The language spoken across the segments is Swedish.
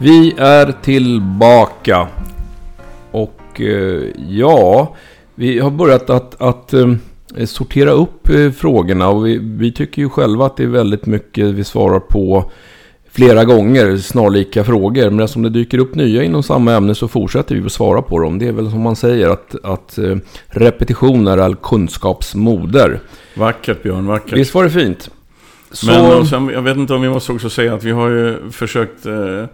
Vi är tillbaka. Och eh, ja, vi har börjat att, att eh, sortera upp eh, frågorna. Och vi, vi tycker ju själva att det är väldigt mycket vi svarar på flera gånger, snarlika frågor. Men eftersom det dyker upp nya inom samma ämne så fortsätter vi att svara på dem. Det är väl som man säger att, att repetition är all kunskapsmoder. Vackert Björn, vackert. Visst var det fint? Så... Men sen, jag vet inte om vi måste också säga att vi har ju försökt eh,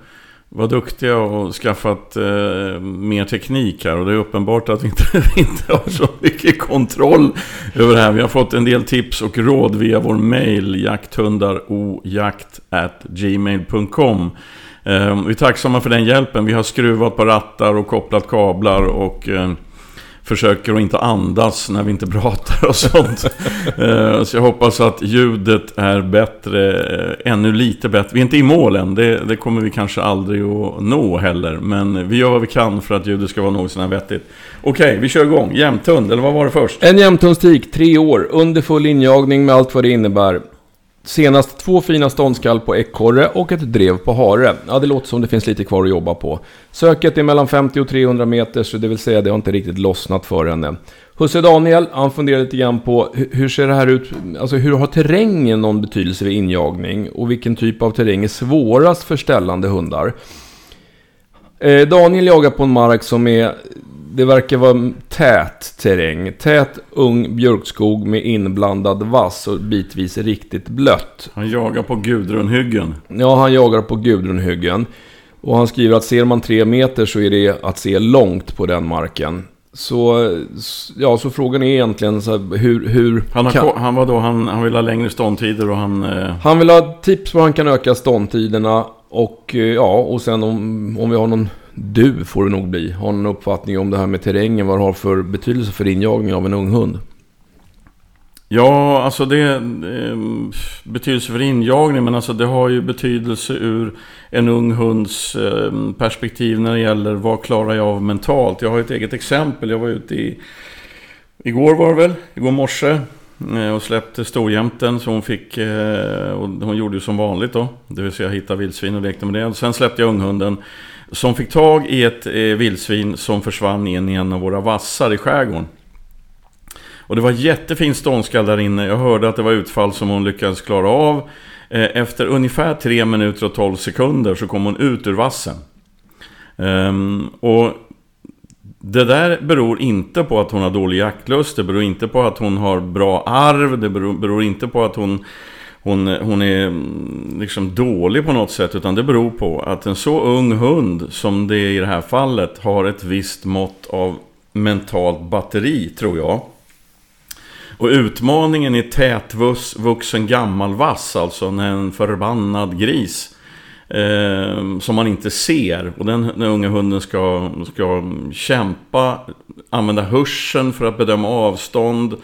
var duktiga och skaffat eh, mer teknik här. Och det är uppenbart att vi inte, inte har så mycket kontroll över det här. Vi har fått en del tips och råd via vår mail jakthundarojakt@gmail.com. Eh, vi är tacksamma för den hjälpen. Vi har skruvat på rattar och kopplat kablar och eh, försöker att inte andas när vi inte pratar och sånt. Eh, så jag hoppas att ljudet är bättre, eh, ännu lite bättre. Vi är inte i mål än, det, det kommer vi kanske aldrig att nå heller. Men vi gör vad vi kan för att ljudet ska vara något sånär vettigt. Okej, vi kör igång. Jämthund, eller vad var det först? En jämthundstik, tre år, under full injagning med allt vad det innebär. Senast två fina ståndskall på ekorre och ett drev på hare. Ja, det låter som det finns lite kvar att jobba på. Söket är mellan 50 och 300 meter, så det vill säga det har inte riktigt lossnat för henne. Husse Daniel, han funderar lite grann på hur ser det här ut? Alltså hur har terrängen någon betydelse vid injagning? Och vilken typ av terräng är svårast för ställande hundar? Eh, Daniel jagar på en mark som är det verkar vara tät terräng. Tät ung björkskog med inblandad vass och bitvis riktigt blött. Han jagar på Gudrunhyggen. Ja, han jagar på Gudrunhyggen. Och han skriver att ser man tre meter så är det att se långt på den marken. Så, ja, så frågan är egentligen så här, hur... hur han, har, kan... han, var då, han, han vill ha längre ståndtider och han... Eh... Han vill ha tips på hur han kan öka ståndtiderna. Och eh, ja, och sen om, om vi har någon du får det nog bli. Har någon uppfattning om det här med terrängen? Vad det har för betydelse för injagning av en ung hund? Ja, alltså det eh, betydelse för injagning, men alltså det har ju betydelse ur en ung hunds eh, perspektiv när det gäller vad klarar jag av mentalt. Jag har ett eget exempel. Jag var ute i, igår var det väl, igår morse eh, och släppte storjämten så hon fick, eh, och hon gjorde ju som vanligt då, det vill säga hitta vildsvin och lekte med det. Och sen släppte jag unghunden som fick tag i ett eh, vildsvin som försvann in i en av våra vassar i skärgården. Och det var jättefin ståndskall där inne. Jag hörde att det var utfall som hon lyckades klara av. Eh, efter ungefär 3 minuter och 12 sekunder så kom hon ut ur vassen. Um, och det där beror inte på att hon har dålig jaktlust, det beror inte på att hon har bra arv, det beror, beror inte på att hon hon, hon är mm, liksom dålig på något sätt. Utan det beror på att en så ung hund som det är i det här fallet har ett visst mått av mentalt batteri, tror jag. Och utmaningen är tätvuxen gammal vass, alltså en förbannad gris. Eh, som man inte ser. Och den, den unga hunden ska, ska kämpa, använda hörseln för att bedöma avstånd.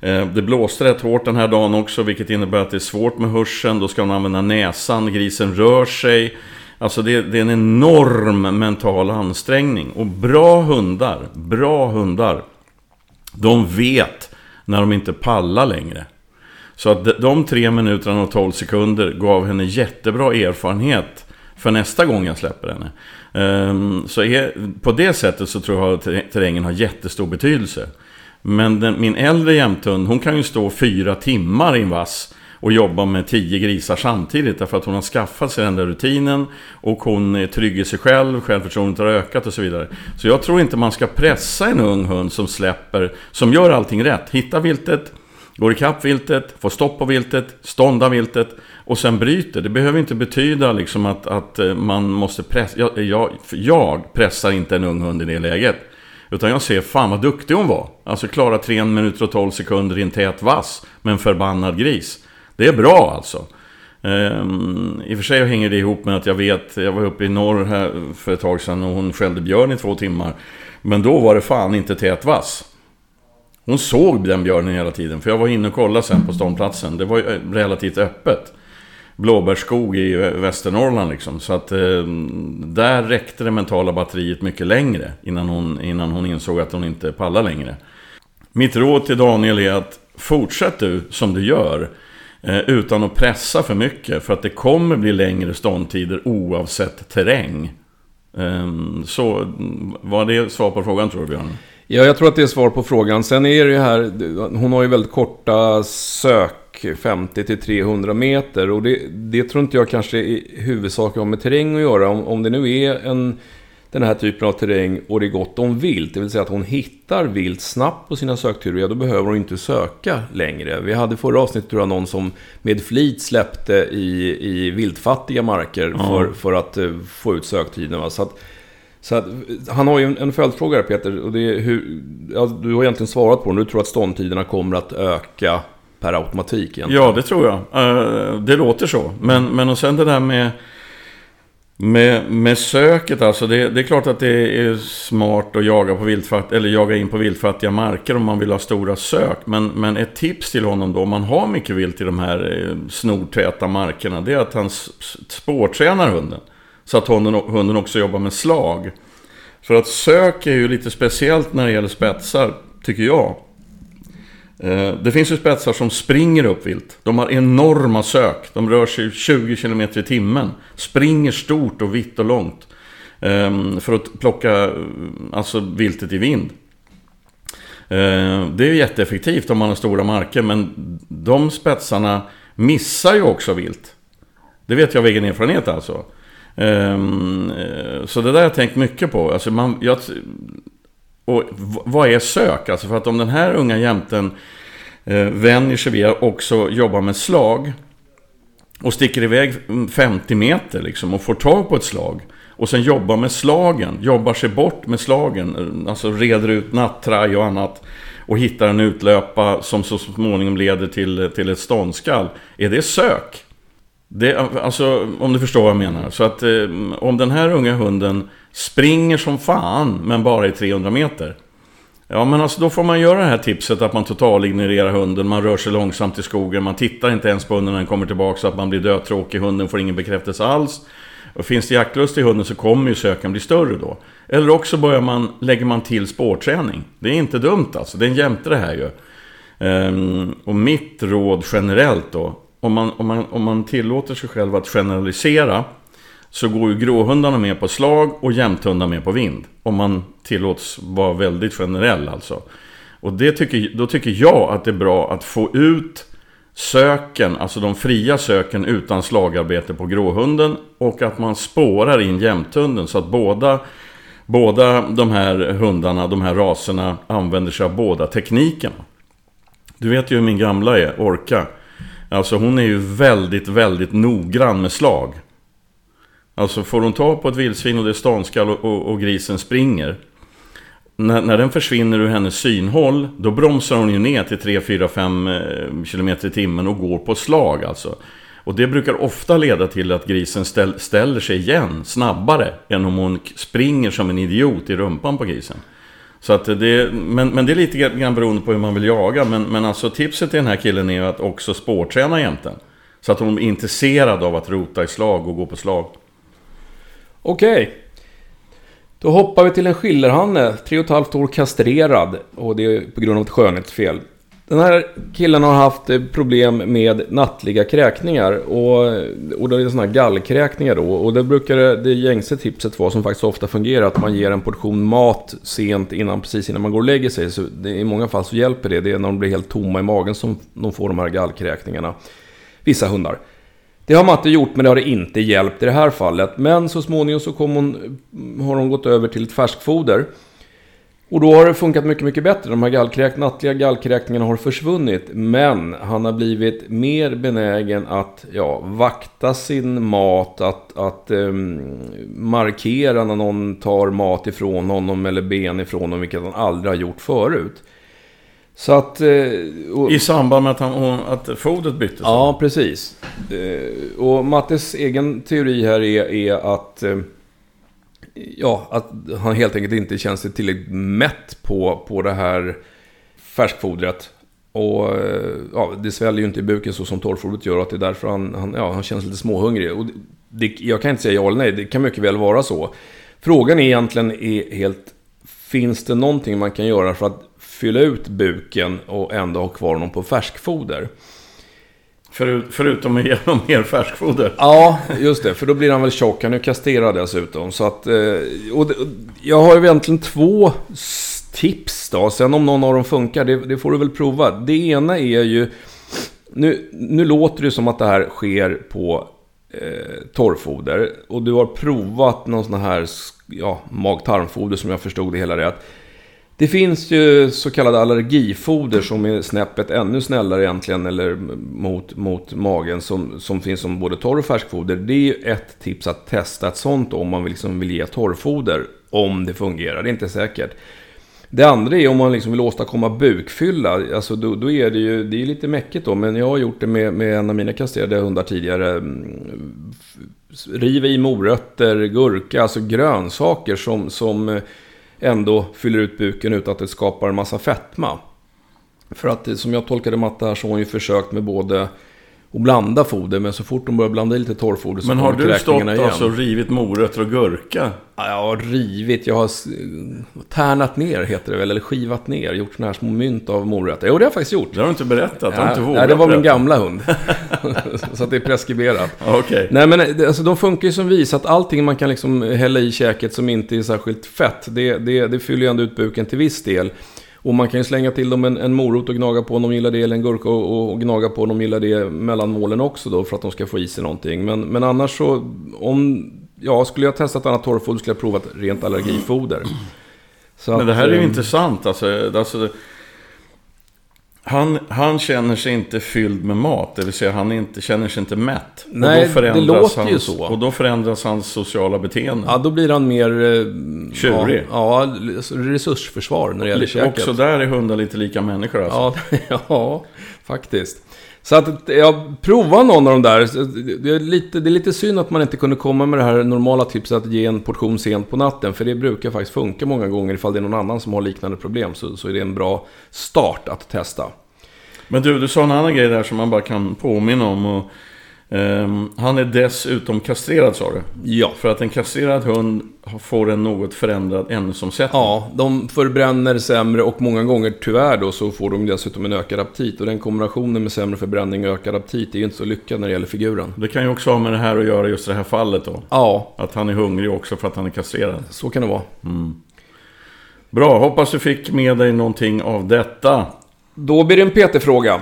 Eh, det blåste rätt hårt den här dagen också, vilket innebär att det är svårt med hörseln. Då ska man använda näsan, grisen rör sig. Alltså det, det, är en enorm mental ansträngning. Och bra hundar, bra hundar, de vet när de inte pallar längre. Så att de tre minuterna och 12 sekunder gav henne jättebra erfarenhet för nästa gång jag släpper henne. Ehm, så på det sättet så tror jag att terrängen har jättestor betydelse. Men den, min äldre jämthund, hon kan ju stå fyra timmar i en vass och jobba med tio grisar samtidigt därför att hon har skaffat sig den där rutinen och hon är trygg i sig själv, självförtroendet har ökat och så vidare. Så jag tror inte man ska pressa en ung hund som släpper, som gör allting rätt. Hitta viltet, går ikapp viltet, får stopp på viltet, stånda viltet och sen bryter. Det behöver inte betyda liksom att, att eh, man måste pressa, jag, jag, jag pressar inte en ung hund i det läget. Utan jag ser, fan vad duktig hon var. Alltså klara 3 minuter och 12 sekunder i en tät vass med en förbannad gris. Det är bra alltså. Ehm, I och för sig hänger det ihop med att jag vet, jag var uppe i norr här för ett tag sedan och hon skällde björn i två timmar. Men då var det fan inte tät vass. Hon såg den björnen hela tiden, för jag var inne och kollade sen på ståndplatsen. Det var ju eh, relativt öppet blåbärsskog i Västernorrland liksom. Så att eh, där räckte det mentala batteriet mycket längre innan hon, innan hon insåg att hon inte pallar längre. Mitt råd till Daniel är att fortsätt du som du gör. Eh, utan att pressa för mycket. För att det kommer bli längre ståndtider oavsett terräng. Eh, så var det svar på frågan tror du Björn? Ja, jag tror att det är svar på frågan. Sen är det ju här, hon har ju väldigt korta sök, 50 till 300 meter. Och det, det tror inte jag kanske i huvudsak har med terräng att göra. Om, om det nu är en den här typen av terräng och det är gott om vilt, det vill säga att hon hittar vilt snabbt på sina sökturer, ja då behöver hon inte söka längre. Vi hade förra avsnittet tror jag någon som med flit släppte i, i viltfattiga marker för, för att uh, få ut söktiden. Så, att, så att, han har ju en, en följdfråga här Peter, och det är hur, ja, du har egentligen svarat på den, du tror att ståndtiderna kommer att öka per automatik egentligen. Ja, det tror jag. Uh, det låter så. Men, men och sen det där med med, med söket alltså, det, det, är klart att det är smart att jaga, på viltfatt, eller jaga in på viltfattiga marker om man vill ha stora sök. Men, men ett tips till honom då, om man har mycket vilt i de här eh, snortäta markerna, det är att han spårtränar hunden. Så att hunden, hunden också jobbar med slag. För att sök är ju lite speciellt när det gäller spetsar, tycker jag. Eh, det finns ju spetsar som springer upp vilt. De har enorma sök. De rör sig 20 km i timmen. Springer stort och vitt och långt. Ehm, för att plocka eh, alltså viltet i vind. Eh, det är jätteeffektivt om man har stora marker. Men de spetsarna missar ju också vilt. Det vet jag av egen erfarenhet alltså. Ehm, så det där har jag tänkt mycket på. Alltså man, jag, och vad är sök? Alltså för att om den här unga jämten eh, vänjer sig vid att också jobba med slag och sticker iväg mm, 50 meter liksom och får tag på ett slag och sen jobbar med slagen, jobbar sig bort med slagen, eh, alltså reder ut nattraj och annat och hittar en utlöpa som så småningom leder till, eh, till ett ståndskall. Är det sök? Det, alltså, om du förstår vad jag menar. Så att eh, om den här unga hunden springer som fan, men bara i 300 meter. Ja, men alltså då får man göra det här tipset att man totalignorerar hunden, man rör sig långsamt i skogen, man tittar inte ens på hunden när den kommer tillbaka så att man blir dödtråkig, hunden får ingen bekräftelse alls. Och finns det jaktlust i hunden så kommer ju sökan bli större då. Eller också börjar man, lägger man till spårträning. Det är inte dumt alltså, det är en jämte det här ju. Ehm, och mitt råd generellt då, om man, om, man, om man tillåter sig själv att generalisera så går ju gråhundarna med på slag och jämthundar med på vind. Om man tillåts vara väldigt generell alltså. Och det tycker, då tycker jag att det är bra att få ut söken, alltså de fria söken utan slagarbete på gråhunden. Och att man spårar in jämthunden så att båda, båda de här hundarna, de här raserna använder sig av båda teknikerna. Du vet ju hur min gamla är, Orka. Alltså hon är ju väldigt, väldigt noggrann med slag. Alltså får hon ta på ett vildsvin och det är ståndskall och, och, och, grisen springer. När, när den försvinner ur hennes synhåll, då bromsar hon ju ner till 3, 4, 5 km i timmen och går på slag alltså. Och det brukar ofta leda till att grisen ställ, ställer sig igen snabbare än om hon springer som en idiot i rumpan på grisen. Så att det, men, men det är lite grann beroende på hur man vill jaga. Men, men alltså tipset till den här killen är att också spårträna jämten. Så att hon är intresserad av att rota i slag och gå på slag. Okej. Då hoppar vi till en skillerhanne, tre och ett halvt år kastrerad. Och det är på grund av ett skönhetsfel. Den här killen har haft problem med nattliga kräkningar. Och, och det är sådana här gallkräkningar då. Och det brukar det gängse tipset vara, som faktiskt ofta fungerar, att man ger en portion mat sent innan, precis innan man går och lägger sig. Så det, I många fall så hjälper det. Det är när de blir helt tomma i magen som de får de här gallkräkningarna. Vissa hundar. Det har Matte gjort, men det har det inte hjälpt i det här fallet. Men så småningom så kom hon, har hon gått över till ett färskfoder. Och då har det funkat mycket, mycket bättre. De här gallkräk, nattliga gallkräkningarna har försvunnit. Men han har blivit mer benägen att ja, vakta sin mat, att, att um, markera när någon tar mat ifrån honom eller ben ifrån honom, vilket han aldrig har gjort förut. Så att... Eh, och, I samband med att, han, att fodret byttes? Ja, precis. Eh, och Mattes egen teori här är, är att... Ja, att han helt enkelt inte känner sig tillräckligt mätt på, på det här färskfodret. Och eh, ja, det sväller ju inte i buken så som torrfodret gör. Att det är därför han, han, ja, han känns lite småhungrig. Och det, jag kan inte säga ja eller nej, det kan mycket väl vara så. Frågan är egentligen är helt... Finns det någonting man kan göra för att fylla ut buken och ändå ha kvar honom på färskfoder. Förut, förutom att ge honom mer färskfoder. Ja, just det. För då blir han väl tjock. Han är ju kastrerad dessutom. Så att, eh, och jag har ju egentligen två tips då. Sen om någon av dem funkar, det, det får du väl prova. Det ena är ju... Nu, nu låter det som att det här sker på eh, torrfoder. Och du har provat någon sån här ja, mag-tarmfoder som jag förstod det hela rätt. Det finns ju så kallade allergifoder som är snäppet ännu snällare egentligen, eller mot, mot magen, som, som finns som både torr och färskfoder. Det är ju ett tips att testa ett sånt om man liksom vill ge torrfoder, om det fungerar. Det är inte säkert. Det andra är om man liksom vill åstadkomma bukfylla. Alltså då, då är det ju det är lite mäckigt då. Men jag har gjort det med, med en av mina kastrerade hundar tidigare. Mm, river i morötter, gurka, alltså grönsaker som, som ändå fyller ut buken utan att det skapar en massa fetma. För att som jag tolkade matte här så har hon ju försökt med både och blanda foder. Men så fort de börjar blanda i lite torrfoder så Men har du stått igen. alltså rivit morötter och gurka? Ja, jag har rivit. Jag har tärnat ner, heter det väl. Eller skivat ner. Gjort sådana här små mynt av morötter. Jo, det har jag faktiskt gjort. Det har du inte berättat. Ja, har inte nej, det var min gamla hund. så att det är preskriberat. Okay. Nej, men alltså, de funkar ju som vi. Så att allting man kan liksom hälla i käket som inte är särskilt fett. Det, det, det fyller ju ändå ut buken till viss del. Och man kan ju slänga till dem en, en morot och gnaga på om de gillar det, eller en gurka och, och gnaga på om de gillar det mellan målen också då, för att de ska få i sig någonting. Men, men annars så, om, ja, skulle jag testa ett annat torrfoder skulle jag prova ett rent allergifoder. Så men det här är ju eh, intressant, alltså, alltså han, han känner sig inte fylld med mat, det vill säga han inte, känner sig inte mätt. Nej, det låter hans, ju så. Och då förändras hans sociala beteende. Ja, då blir han mer... Eh, Tjurig. Ja, ja, resursförsvar när det gäller käket. Också där är hundar lite lika människor alltså. Ja, ja faktiskt. Så att jag provar någon av de där. Det är, lite, det är lite synd att man inte kunde komma med det här normala tipset att ge en portion sent på natten. För det brukar faktiskt funka många gånger. Ifall det är någon annan som har liknande problem så, så är det en bra start att testa. Men du, du sa en annan grej där som man bara kan påminna om. Och Um, han är dessutom kastrerad sa du? Ja. För att en kastrerad hund får en något förändrad ämnesomsättning. Ja, de förbränner sämre och många gånger tyvärr då så får de dessutom en ökad aptit. Och den kombinationen med sämre förbränning och ökad aptit är ju inte så lyckad när det gäller figuren. Det kan ju också ha med det här att göra just det här fallet då. Ja. Att han är hungrig också för att han är kastrerad. Så kan det vara. Mm. Bra, hoppas du fick med dig någonting av detta. Då blir det en PT-fråga.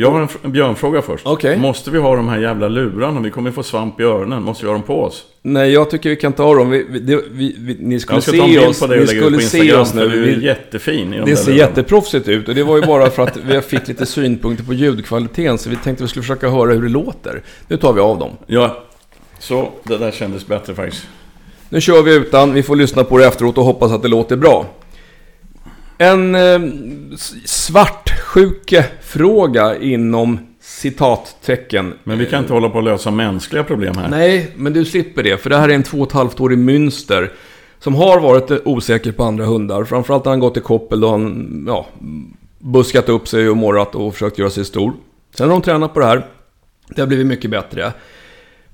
Jag har en björnfråga först. Okay. Måste vi ha de här jävla lurarna? Vi kommer få svamp i öronen. Måste vi ha dem på oss? Nej, jag tycker vi kan ta dem. Vi, vi, vi, ni skulle se oss. Ni skulle se oss nu. Du är jättefin i de Det ser jätteproffsigt ut. Och det var ju bara för att vi fick lite synpunkter på ljudkvaliteten. Så vi tänkte vi skulle försöka höra hur det låter. Nu tar vi av dem. Ja, så det där kändes bättre faktiskt. Nu kör vi utan. Vi får lyssna på det efteråt och hoppas att det låter bra. En eh, svartsjukefråga inom citattecken. Men vi kan inte hålla på att lösa mänskliga problem här. Nej, men du slipper det. För det här är en två och ett halvt årig mönster. Som har varit osäker på andra hundar. Framförallt när han gått i koppel då han ja, buskat upp sig och morrat och försökt göra sig stor. Sen har de tränat på det här. Det har blivit mycket bättre.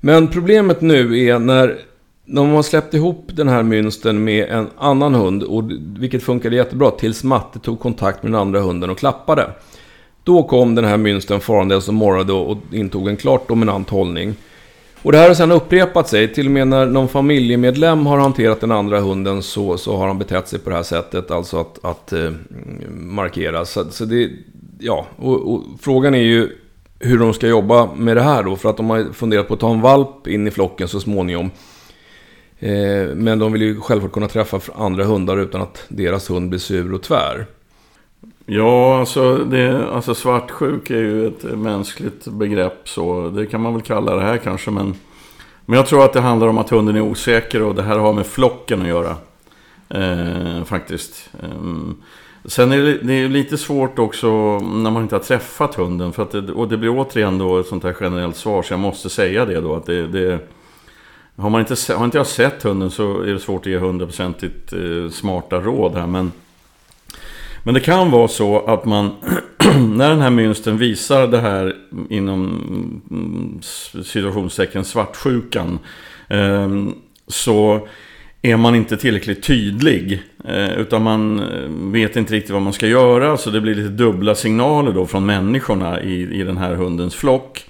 Men problemet nu är när de har släppt ihop den här mönstern med en annan hund, och, vilket funkade jättebra, tills Matte tog kontakt med den andra hunden och klappade. Då kom den här mynsten farande som morrade och intog en klart dominant hållning. Och det här har sedan upprepat sig, till och med när någon familjemedlem har hanterat den andra hunden så, så har han betett sig på det här sättet, alltså att, att eh, markera. Så, så det, ja, och, och, frågan är ju hur de ska jobba med det här då, för att de har funderat på att ta en valp in i flocken så småningom. Eh, men de vill ju självklart kunna träffa andra hundar utan att deras hund blir sur och tvär. Ja, alltså, det, alltså svartsjuk är ju ett mänskligt begrepp så det kan man väl kalla det här kanske. Men, men jag tror att det handlar om att hunden är osäker och det här har med flocken att göra. Eh, faktiskt. Eh, sen är det, det är lite svårt också när man inte har träffat hunden. För att det, och det blir återigen då ett sånt här generellt svar så jag måste säga det då. Att det, det har, man inte, har inte jag sett hunden så är det svårt att ge hundraprocentigt eh, smarta råd här. Men, men det kan vara så att man, när den här mönstren visar det här inom mm, situationstecken svartsjukan. Ehm, så är man inte tillräckligt tydlig. Eh, utan man eh, vet inte riktigt vad man ska göra. Så det blir lite dubbla signaler då från människorna i, i den här hundens flock.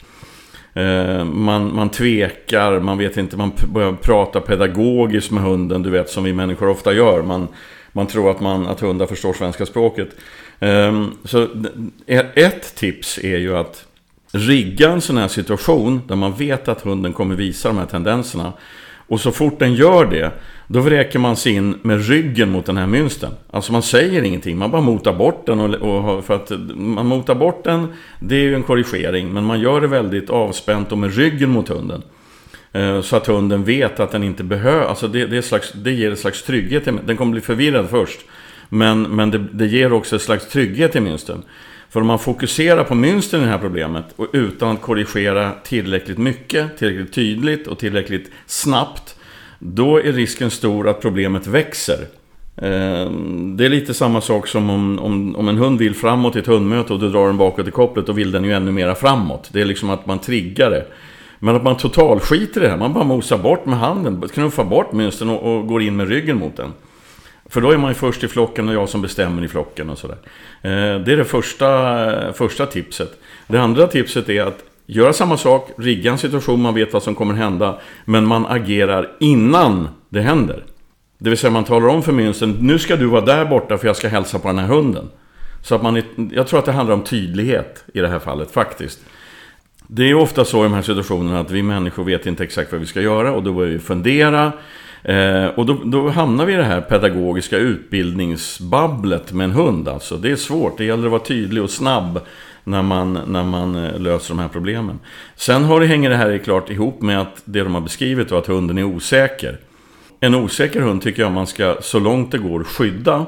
Ehm, man, man tvekar, man vet inte, man börjar prata pedagogiskt med hunden, du vet som vi människor ofta gör. Man, man tror att, man, att hundar förstår svenska språket. Ehm, så ett tips är ju att rigga en sån här situation där man vet att hunden kommer visa de här tendenserna. Och så fort den gör det, då vräker man sig in med ryggen mot den här mynsten. Alltså man säger ingenting, man bara motar bort den. Och, och, för att man motar bort den, det är ju en korrigering. Men man gör det väldigt avspänt och med ryggen mot hunden. Eh, så att hunden vet att den inte behöver, alltså det, det, slags, det ger ett slags trygghet. Den kommer bli förvirrad först. Men, men det, det ger också ett slags trygghet i mönstren. För om man fokuserar på mönstren i det här problemet och utan att korrigera tillräckligt mycket, tillräckligt tydligt och tillräckligt snabbt. Då är risken stor att problemet växer. Eh, det är lite samma sak som om, om, om en hund vill framåt i ett hundmöte och du drar den bakåt i kopplet, då vill den ju ännu mera framåt. Det är liksom att man triggar det. Men att man totalskiter i det här, man bara mosar bort med handen, knuffar bort mönstren och, och går in med ryggen mot den. För då är man ju först i flocken och jag som bestämmer i flocken och sådär. Eh, det är det första, första tipset. Det andra tipset är att göra samma sak, rigga en situation, man vet vad som kommer hända. Men man agerar innan det händer. Det vill säga man talar om för mönstren, nu ska du vara där borta för jag ska hälsa på den här hunden. Så att man, jag tror att det handlar om tydlighet i det här fallet faktiskt. Det är ofta så i de här situationerna att vi människor vet inte exakt vad vi ska göra och då börjar vi fundera. Eh, och då, då, hamnar vi i det här pedagogiska utbildningsbabblet med en hund. Alltså. Det är svårt, det gäller att vara tydlig och snabb när man, när man eh, löser de här problemen. Sen har det, hänger det här klart ihop med att det de har beskrivit och att hunden är osäker. En osäker hund tycker jag man ska så långt det går skydda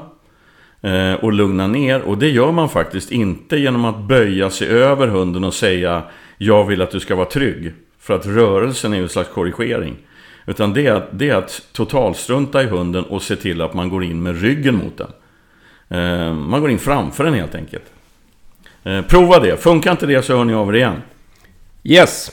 eh, och lugna ner. Och det gör man faktiskt inte genom att böja sig över hunden och säga jag vill att du ska vara trygg. För att rörelsen är ju en slags korrigering. Utan det är, att, det är att totalstrunta i hunden och se till att man går in med ryggen mot den. Eh, man går in framför den helt enkelt. Eh, prova det. Funkar inte det så hör ni av er igen. Yes.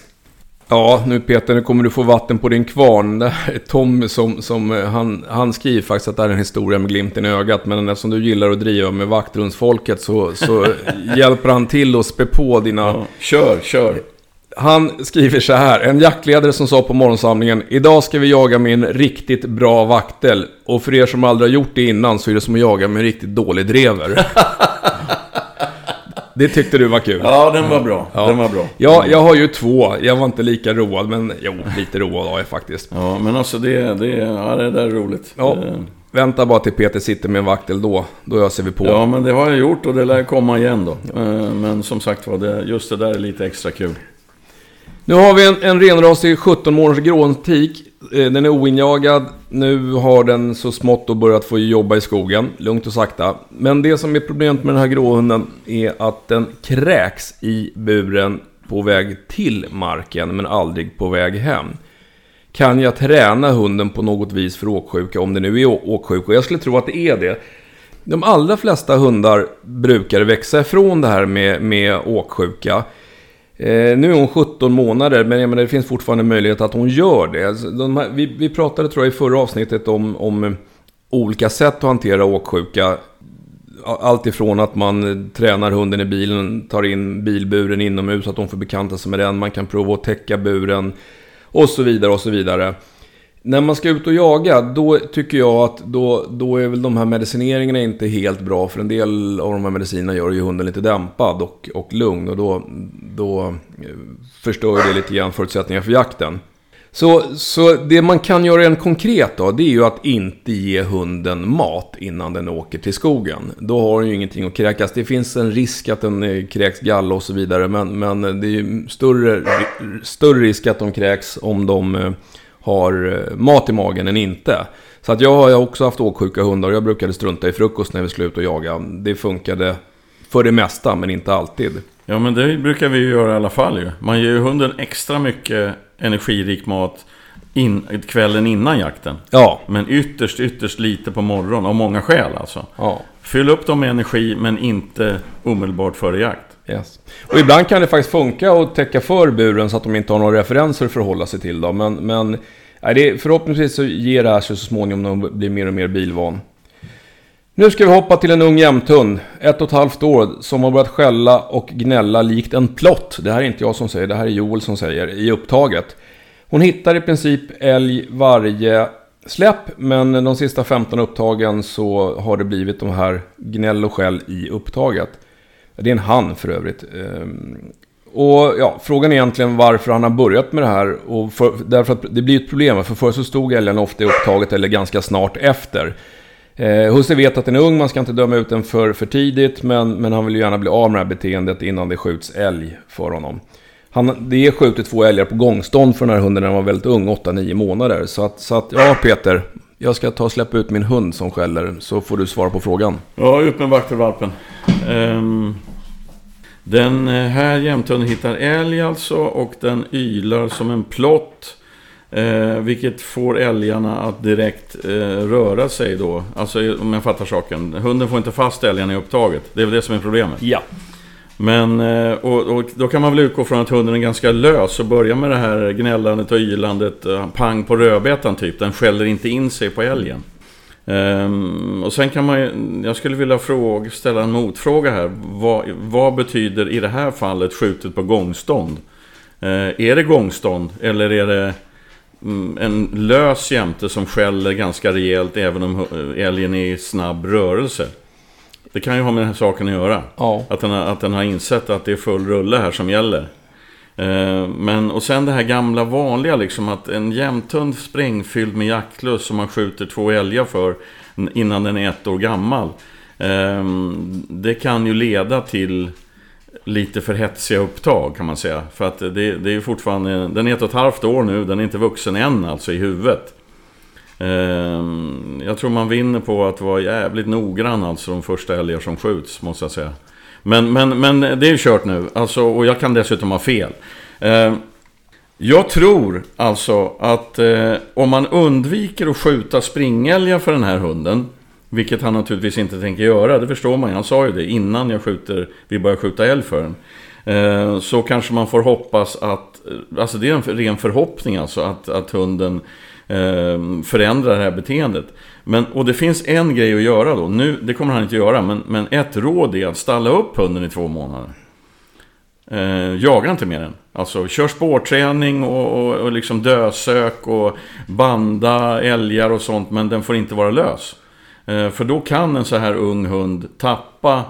Ja, nu Peter, nu kommer du få vatten på din kvarn. Tom som, som eh, han, han skriver faktiskt att det är en historia med glimten i ögat. Men eftersom du gillar att driva med vaktrumsfolket så, så hjälper han till att spä på dina... Ja, kör, kör. Han skriver så här. En jaktledare som sa på morgonsamlingen. Idag ska vi jaga med en riktigt bra vaktel. Och för er som aldrig har gjort det innan så är det som att jaga med en riktigt dålig drever. det tyckte du var kul. Ja, den var bra. Ja. Den var bra. Ja, jag har ju två. Jag var inte lika road, men jo, lite road var jag faktiskt. Ja, men alltså det, det, ja, det där är roligt. Ja. Vänta bara till Peter sitter med en vaktel då. Då öser vi på. Ja, men det har jag gjort och det lär komma igen då. Eh, men som sagt var, just det där är lite extra kul. Nu har vi en, en renrasig 17 månaders gråantik. Eh, den är oinjagad. Nu har den så smått och börjat få jobba i skogen. Lugnt och sakta. Men det som är problemet med den här gråhunden är att den kräks i buren på väg till marken men aldrig på väg hem. Kan jag träna hunden på något vis för åksjuka om det nu är åksjuka? Jag skulle tro att det är det. De allra flesta hundar brukar växa ifrån det här med, med åksjuka. Eh, nu är hon 17 månader, men jag menar, det finns fortfarande möjlighet att hon gör det. Alltså, här, vi, vi, pratade tror jag i förra avsnittet om, om eh, olika sätt att hantera åksjuka. Allt ifrån att man eh, tränar hunden i bilen, tar in bilburen inomhus, att de får bekanta sig med den. Man kan prova att täcka buren och så vidare och så vidare. När man ska ut och jaga, då tycker jag att då, då är väl de här medicineringarna inte helt bra. För en del av de här medicinerna gör ju hunden lite dämpad och, och lugn. Och då, då eh, förstör det lite grann förutsättningar för jakten. Så, så det man kan göra rent konkret då, det är ju att inte ge hunden mat innan den åker till skogen. Då har den ju ingenting att kräkas. Det finns en risk att den eh, kräks galla och så vidare. Men, men det är ju större, större risk att de kräks om de eh, har eh, mat i magen än inte. Så att jag har också haft åksjuka hundar och jag brukade strunta i frukost när vi skulle ut och jaga. Det funkade för det mesta, men inte alltid. Ja, men det brukar vi ju göra i alla fall ju. Man ger ju hunden extra mycket energirik mat in, kvällen innan jakten. Ja. Men ytterst, ytterst lite på morgonen, av många skäl alltså. Ja. Fyll upp dem med energi, men inte omedelbart före jakt. Yes. Och ibland kan det faktiskt funka att täcka för buren så att de inte har några referenser att förhålla sig till. Då. Men, men nej, det, förhoppningsvis så ger det här sig så småningom när de blir mer och mer bilvan. Nu ska vi hoppa till en ung jämthund, ett och ett halvt år, som har börjat skälla och gnälla likt en plott. Det här är inte jag som säger, det här är Joel som säger, i upptaget. Hon hittar i princip älg varje släpp, men de sista 15 upptagen så har det blivit de här gnäll och skäll i upptaget. Det är en han för övrigt. Ehm, och ja, frågan är egentligen varför han har börjat med det här. Och för, därför att det blir ett problem, för förr så stod älgen ofta i upptaget eller ganska snart efter. Eh, Husse vet att den är ung, man ska inte döma ut den för, för tidigt, men, men han vill ju gärna bli av med det här beteendet innan det skjuts älg för honom. Han, det är skjutit två älgar på gångstånd för den här hunden när den var väldigt ung, 8-9 månader. Så att, så att, ja Peter, jag ska ta och släppa ut min hund som skäller, så får du svara på frågan. Ja, ut med vaktervalpen. Um, den här jämthunden hittar älg alltså och den ylar som en plott. Eh, vilket får älgarna att direkt eh, röra sig då. Alltså om jag fattar saken. Hunden får inte fast älgarna i upptaget. Det är väl det som är problemet. Ja. Men, eh, och, och, då kan man väl utgå från att hunden är ganska lös och börja med det här gnällandet och ylandet. Eh, pang på rödbetan typ. Den skäller inte in sig på älgen. Um, och sen kan man ju, jag skulle vilja fråga, ställa en motfråga här. Vad, vad betyder i det här fallet skjutet på gångstånd? Uh, är det gångstånd eller är det mm, en lös jämte som skäller ganska rejält även om älgen är i snabb rörelse? Det kan ju ha med den här saken att göra. Ja. Att, den har, att den har insett att det är full rulle här som gäller. Eh, men, och sen det här gamla vanliga liksom att en jämthund sprängfylld med jaktlust som man skjuter två älgar för innan den är ett år gammal. Eh, det kan ju leda till lite för hetsiga upptag kan man säga. För att det, det är ju fortfarande, den är ett och ett halvt år nu, den är inte vuxen än alltså i huvudet. Ehm, jag tror man vinner på att vara jävligt noggrann alltså de första älgar som skjuts, måste jag säga. Men, men, men det är ju kört nu, alltså, och jag kan dessutom ha fel. Ehm, jag tror alltså att eh, om man undviker att skjuta springälgar för den här hunden, vilket han naturligtvis inte tänker göra, det förstår man Han sa ju det innan jag skjuter, vi börjar skjuta älg för den. Ehm, så kanske man får hoppas att, eh, alltså det är en ren förhoppning alltså, att, att hunden Ehm, förändra det här beteendet. Men, och det finns en grej att göra då. Nu, det kommer han inte göra, men, men ett råd är att stalla upp hunden i två månader. Eh, jaga inte med den. Alltså kör spårträning och, och, och liksom dösök och banda älgar och sånt, men den får inte vara lös. Eh, för då kan en så här ung hund tappa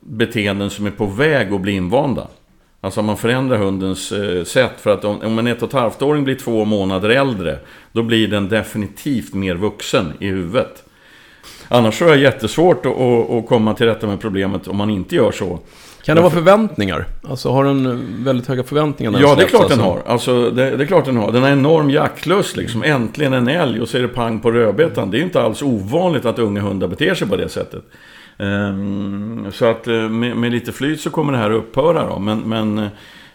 beteenden som är på väg att bli invanda. Alltså om man förändrar hundens eh, sätt. För att om, om en ett och ett halvt-åring blir två månader äldre. Då blir den definitivt mer vuxen i huvudet. Annars så är det jättesvårt att, att, att komma till rätta med problemet om man inte gör så. Kan det vara förväntningar? Alltså har den väldigt höga förväntningar? Ja, det är klart alltså. den har. Alltså, det, det, är klart den har. Den har enorm jaktlust liksom. Äntligen en älg och så är det pang på rödbetan. Det är inte alls ovanligt att unga hundar beter sig på det sättet. Ehm, så att eh, med, med, lite flyt så kommer det här upphöra då. Men, men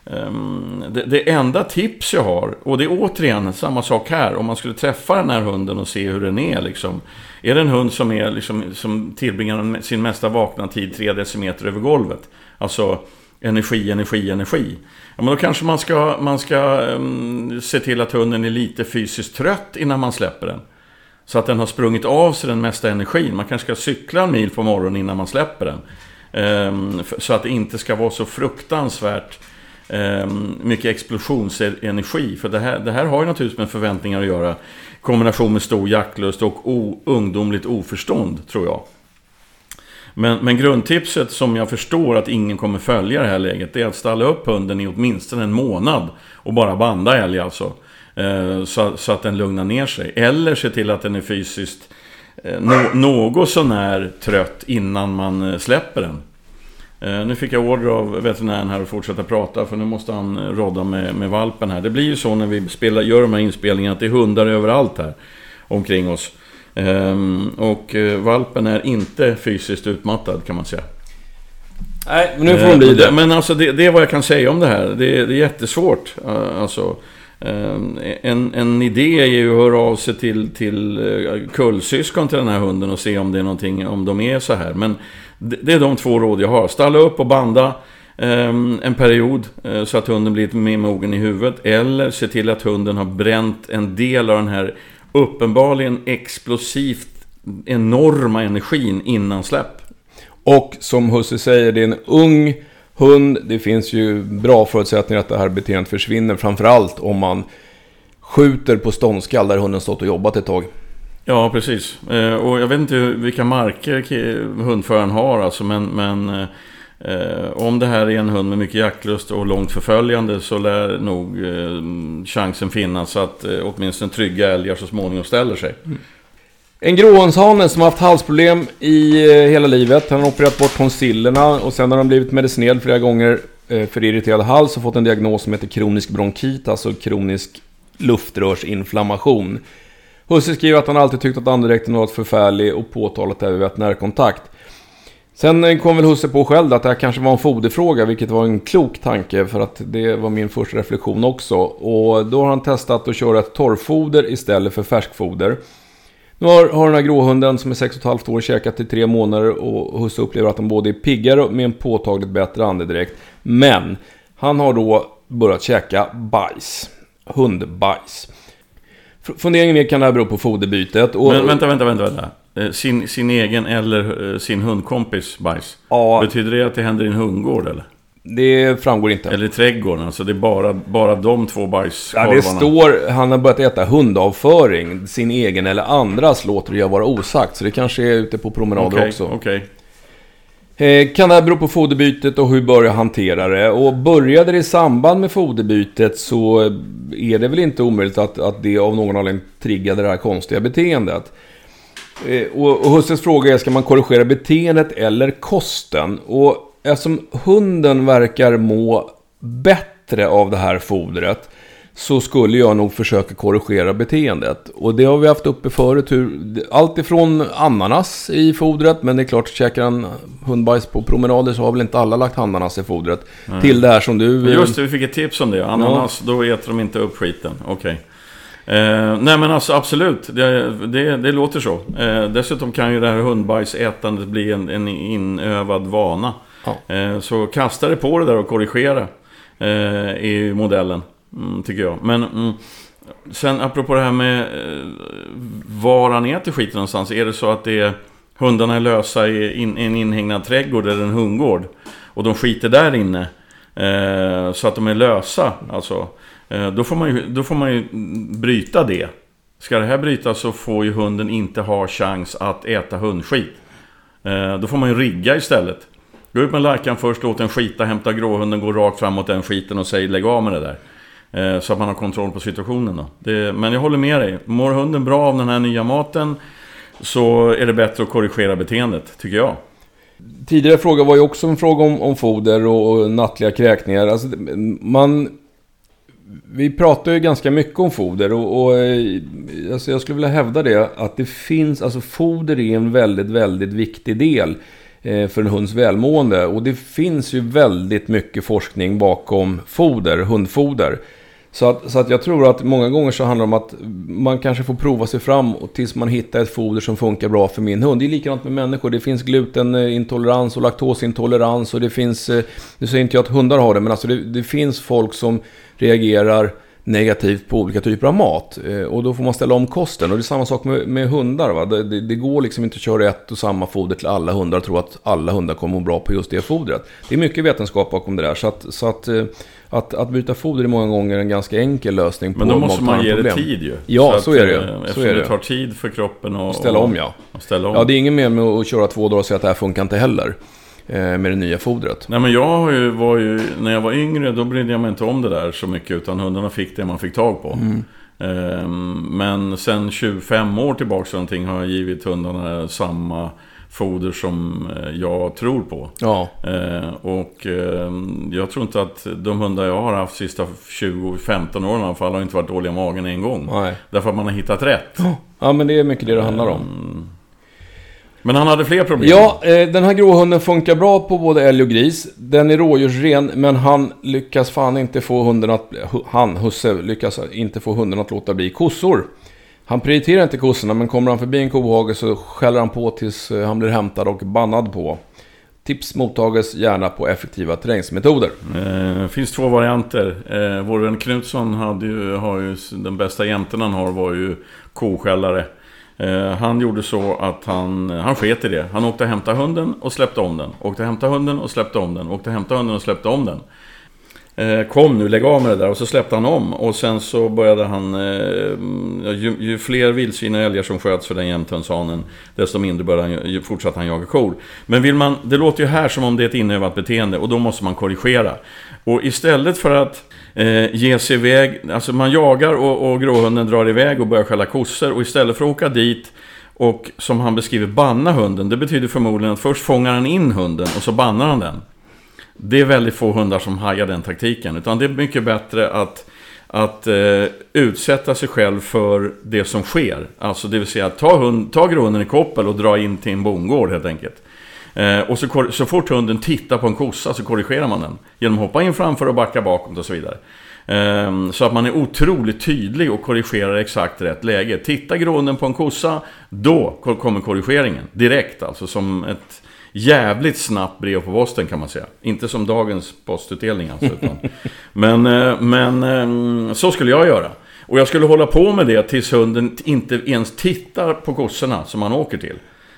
ehm, det, det, enda tips jag har, och det är återigen samma sak här. Om man skulle träffa den här hunden och se hur den är liksom. Är det en hund som, är, liksom, som tillbringar sin mesta vakna tid tre decimeter över golvet? Alltså energi, energi, energi. Ja, men då kanske man ska, man ska um, se till att hunden är lite fysiskt trött innan man släpper den. Så att den har sprungit av sig den mesta energin. Man kanske ska cykla en mil på morgonen innan man släpper den. Um, så att det inte ska vara så fruktansvärt um, mycket explosionsenergi. För det här, det här har ju naturligtvis med förväntningar att göra. Kombination med stor jaktlust och o, ungdomligt oförstånd, tror jag. Men, men grundtipset som jag förstår att ingen kommer följa i det här läget, det är att ställa upp hunden i åtminstone en månad och bara banda älg alltså. Eh, så, så, att den lugnar ner sig. Eller se till att den är fysiskt eh, no, något sånär trött innan man eh, släpper den. Nu fick jag order av veterinären här att fortsätta prata för nu måste han rodda med, med valpen här. Det blir ju så när vi spelar, gör de här inspelningarna att det är hundar överallt här omkring oss. Ehm, och valpen är inte fysiskt utmattad kan man säga. Nej, men nu får hon bli det. Men alltså det, det, är vad jag kan säga om det här. Det, det är jättesvårt. Alltså, Ehm, en, en idé är ju att höra av sig till, till eh, kullsyskon till den här hunden och se om det är någonting, om de är så här. Men det, är de två råd jag har. Stalla upp och banda ehm, en period eh, så att hunden blir lite mer mogen i huvudet. Eller se till att hunden har bränt en del av den här uppenbarligen explosivt enorma energin innan släpp. Och som Husse säger, det är en ung hund. Det finns ju bra förutsättningar att det här beteendet försvinner. Framförallt om man skjuter på ståndskall där hunden stått och jobbat ett tag. Ja, precis. Eh, och jag vet inte vilka marker hundföraren har alltså, men, men eh, om det här är en hund med mycket jaktlust och långt förföljande så lär nog eh, chansen finnas att åtminstone trygga älgar så småningom ställer sig. Mm. En gråhönshane som har haft halsproblem i eh, hela livet. Han har opererat bort tonsillerna och sen har han blivit medicinerad flera gånger eh, för irriterad hals och fått en diagnos som heter kronisk bronkit, alltså kronisk luftrörsinflammation. Husse skriver att han alltid tyckt att andedräkten varit förfärlig och påtalat det vid veterinärkontakt. Sen eh, kom väl Husse på själv att det här kanske var en foderfråga, vilket var en klok tanke för att det var min första reflektion också. Och då har han testat att köra ett torrfoder istället för färskfoder. Nu har, har den här gråhunden som är 6,5 år käkat i tre månader och Husse upplever att han både är piggare med en påtagligt bättre andedräkt. Men han har då börjat käka bajs. Hundbajs. Funderingen är kan det här bero på foderbytet? Och, Men vänta, vänta, vänta. vänta. Eh, sin, sin egen eller eh, sin hundkompis bajs? Ja. Betyder det att det händer i en hundgård eller? Det framgår inte. Eller i trädgården, alltså det är bara, bara de två bajskorvarna. Ja, det står, han har börjat äta hundavföring. Sin egen eller andras låter jag vara osagt. Så det kanske är ute på promenader okay, också. Okay. Eh, kan det här bero på foderbytet och hur börjar jag hantera det? Och började det i samband med foderbytet så är det väl inte omöjligt att, att det av någon anledning triggade det här konstiga beteendet. Eh, och, och husses fråga är, ska man korrigera beteendet eller kosten? Och eftersom hunden verkar må bättre av det här fodret så skulle jag nog försöka korrigera beteendet. Och det har vi haft uppe förut. Allt ifrån ananas i fodret, men det är klart, käkar han hundbajs på promenader så har väl inte alla lagt ananas i fodret. Nej. Till det här som du... Just det, vi fick ett tips om det. Ananas, ja. då äter de inte upp skiten. Okej. Okay. Eh, nej men alltså absolut, det, det, det låter så. Eh, dessutom kan ju det här hundbajsätandet bli en, en inövad vana. Ja. Eh, så kasta det på det där och korrigera eh, i modellen, mm, tycker jag. Men mm, sen apropå det här med eh, var han äter skiten någonstans. Är det så att det är hundarna är lösa i in, en inhägnad trädgård eller en hundgård och de skiter där inne eh, så att de är lösa, alltså. Eh, då, får man ju, då får man ju bryta det. Ska det här brytas så får ju hunden inte ha chans att äta hundskit. Då får man ju rigga istället. Gå ut med lärkan först, låt den skita, hämta gråhunden, gå rakt framåt den skiten och säg lägg av med det där. Eh, så att man har kontroll på situationen då. Det, men jag håller med dig. Mår hunden bra av den här nya maten så är det bättre att korrigera beteendet, tycker jag. Tidigare fråga var ju också en fråga om, om foder och nattliga kräkningar. Alltså, man, vi pratar ju ganska mycket om foder och, och eh, alltså jag skulle vilja hävda det att det finns, alltså foder är en väldigt, väldigt viktig del Eh, för en hunds välmående. Och det finns ju väldigt mycket forskning bakom foder, hundfoder. Så att, så att jag tror att många gånger så handlar det om att man kanske får prova sig fram tills man hittar ett foder som funkar bra för min hund. Det är likadant med människor. Det finns glutenintolerans och laktosintolerans och det finns, eh, nu säger inte jag att hundar har det, men alltså det, det finns folk som reagerar negativt på olika typer av mat. Eh, och då får man ställa om kosten. Och det är samma sak med, med hundar. Va? Det, det, det, går liksom inte att köra ett och samma foder till alla hundar och tro att alla hundar kommer må bra på just det fodret. Det är mycket vetenskap bakom det där. Så att, så att, eh, att, att byta foder är många gånger en ganska enkel lösning på Men då måste man ge det tid ju. Ja, så, så att, är det ju. Eh, eftersom det tar tid för kroppen att ställa om ja. ställa om. Ja, det är ingen mer med att köra två dagar och säga att det här funkar inte heller. Eh, med det nya fodret. Nej men jag ju, var ju, när jag var yngre då brydde jag mig inte om det där så mycket utan hundarna fick det man fick tag på. Mm. Ehm, men sen 25 år tillbaka någonting har jag givit hundarna samma foder som eh, jag tror på. Ja. Ehm, och ehm, jag tror inte att de hundar jag har haft de sista 20-15 åren i alla fall har inte varit dåliga i magen en gång. Nej. Därför att man har hittat rätt. Ja men det är mycket det det handlar om. Men han hade fler problem? Ja, eh, den här gråhunden funkar bra på både älg och gris. Den är rådjursren, men han lyckas fan inte få hunden att... Han, husse, lyckas inte få hunden att låta bli kossor. Han prioriterar inte kossorna, men kommer han förbi en kohage så skäller han på tills eh, han blir hämtad och bannad på. Tips mottages gärna på effektiva träningsmetoder. Det eh, finns två varianter. Eh, vår vän Knutsson hade ju, har ju, den bästa jämten han har var ju koskällare. Eh, han gjorde så att han, eh, han sket i det. Han åkte och hämtade hunden och släppte om den. Åkte och hämtade hunden och släppte om den. Åkte och hämtade hunden och släppte om den. Eh, kom nu, lägg av med det där. Och så släppte han om. Och sen så började han... Eh, ju, ju, fler vildsvin och älgar som sköts för den jämthönshanen, desto mindre började han, fortsatte han jaga kor. Men vill man... Det låter ju här som om det är ett inövat beteende och då måste man korrigera. Och istället för att eh, ge sig iväg... Alltså man jagar och, och gråhunden drar iväg och börjar skälla kossor. Och istället för att åka dit och som han beskriver banna hunden. Det betyder förmodligen att först fångar han in hunden och så bannar han den. Det är väldigt få hundar som hajar den taktiken. Utan det är mycket bättre att, att eh, utsätta sig själv för det som sker. Alltså det vill säga ta, hund, ta gråhunden i koppel och dra in till en bondgård helt enkelt. Eh, och så, så fort hunden tittar på en kossa så korrigerar man den. Genom att hoppa in framför och backa bakåt och så vidare. Eh, så att man är otroligt tydlig och korrigerar exakt rätt läge. Titta grunden på en kossa, då kommer korrigeringen. Direkt alltså som ett jävligt snabbt brev på posten kan man säga. Inte som dagens postutdelning alltså. Utan. men, eh, men eh, så skulle jag göra. Och jag skulle hålla på med det tills hunden inte ens tittar på kossorna som man åker till.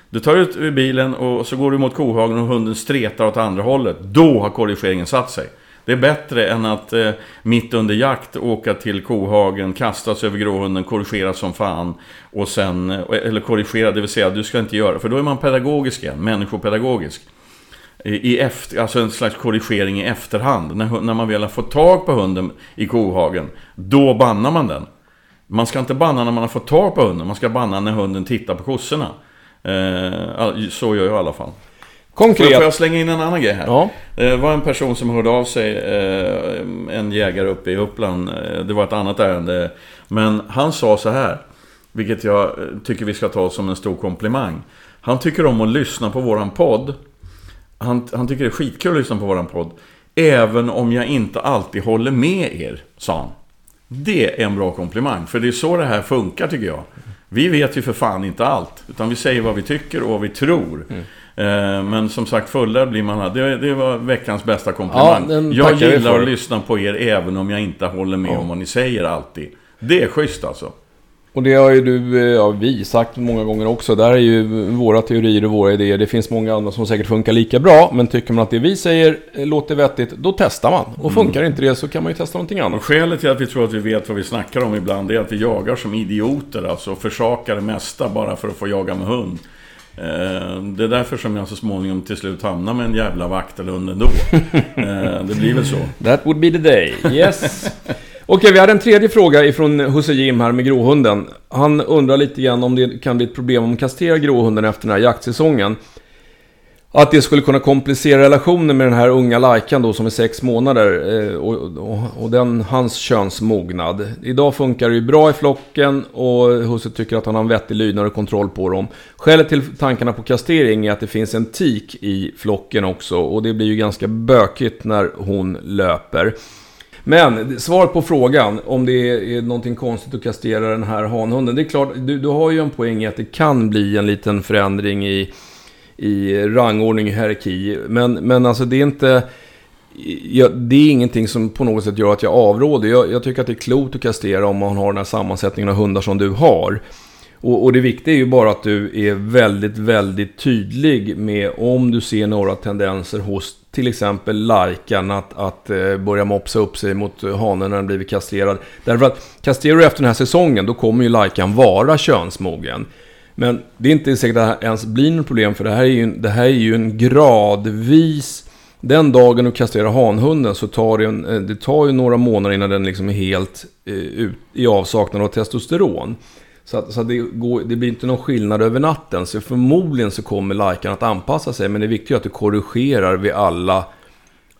Du tar ut ur bilen och så går du mot kohagen och hunden stretar åt andra hållet. Då har korrigeringen satt sig. Det är bättre än att eh, mitt under jakt åka till kohagen, kastas över gråhunden, korrigera som fan. Och sen, eh, eller korrigera, det vill säga du ska inte göra, för då är man pedagogisk igen, människopedagogisk. I, i efter, alltså en slags korrigering i efterhand. När, när man väl har fått tag på hunden i kohagen, då bannar man den. Man ska inte banna när man har fått tag på hunden, man ska banna när hunden tittar på kossorna. Eh, så gör jag i alla fall. Konkret. Får jag slänga in en annan grej här? Ja. Det var en person som hörde av sig, eh, en jägare uppe i Uppland. Eh, det var ett annat ärende. Men han sa så här, vilket jag eh, tycker vi ska ta som en stor komplimang. Han tycker om att lyssna på våran podd. Han, han tycker det är skitkul att lyssna på våran podd. Även om jag inte alltid håller med er, sa han. Det är en bra komplimang, för det är så det här funkar tycker jag. Vi vet ju för fan inte allt, utan vi säger vad vi tycker och vad vi tror. Mm. Eh, men som sagt, fullärd blir man... Det, det var veckans bästa komplimang. Ja, jag gillar att lyssna på er även om jag inte håller med ja. om vad ni säger alltid. Det är schysst alltså. Och det har ju du, eh, ja, vi sagt många gånger också. Där är ju våra teorier och våra idéer. Det finns många andra som säkert funkar lika bra. Men tycker man att det vi säger eh, låter vettigt, då testar man. Och funkar mm. inte det så kan man ju testa någonting annat. Och skälet till att vi tror att vi vet vad vi snackar om ibland, är att vi jagar som idioter. Alltså försakar det mesta bara för att få jaga med hund. Eh, det är därför som jag så småningom till slut hamnar med en jävla vaktelhund ändå. Det blir väl så. That would be the day, yes. Okej, vi hade en tredje fråga ifrån Husse Jim här med gråhunden. Han undrar lite grann om det kan bli ett problem om man kastrerar gråhunden efter den här jaktsäsongen. Att det skulle kunna komplicera relationen med den här unga lajkan då som är sex månader eh, och, och, och, den, hans könsmognad. Idag funkar det ju bra i flocken och huset tycker att han har en vettig lydnad och kontroll på dem. Skälet till tankarna på kastering är att det finns en tik i flocken också och det blir ju ganska bökigt när hon löper. Men svaret på frågan om det är någonting konstigt att kastrera den här hanhunden. Det är klart, du, du har ju en poäng i att det kan bli en liten förändring i i rangordning och hierarki. Men, men alltså det är inte... Ja, det är ingenting som på något sätt gör att jag avråder. Jag, jag, tycker att det är klokt att kastrera om man har den här sammansättningen av hundar som du har. Och, och, det viktiga är ju bara att du är väldigt, väldigt tydlig med om du ser några tendenser hos till exempel Lajkan att, att eh, börja mopsa upp sig mot hanen när den blivit kastrerad. Därför att kastrerar du efter den här säsongen, då kommer ju Lajkan vara könsmogen. Men det är inte säkert att det ens blir något problem för det här är ju, det här är ju en gradvis... Den dagen du kastrerar hanhunden så tar det, en, eh, det tar ju några månader innan den liksom är helt eh, ut, i avsaknad av testosteron. Så, att, så att det, går, det, blir inte någon skillnad över natten. Så förmodligen så kommer lajkan att anpassa sig. Men det är viktigt att du korrigerar vid alla,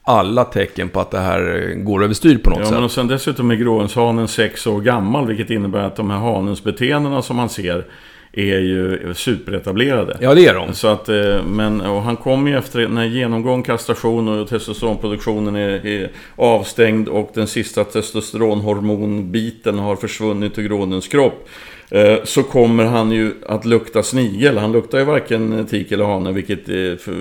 alla tecken på att det här går överstyr på något ja, sätt. Men och sen dessutom är gråhönshanen sex år gammal. Vilket innebär att de här hanens beteendena som man ser är ju superetablerade. Ja, det är de. Så att, eh, men, och han kommer ju efter när genomgång, kastration och testosteronproduktionen är, är avstängd och den sista testosteronhormonbiten har försvunnit ur grånens kropp. Eh, så kommer han ju att lukta snigel. Han luktar ju varken tik eller hane, vilket för,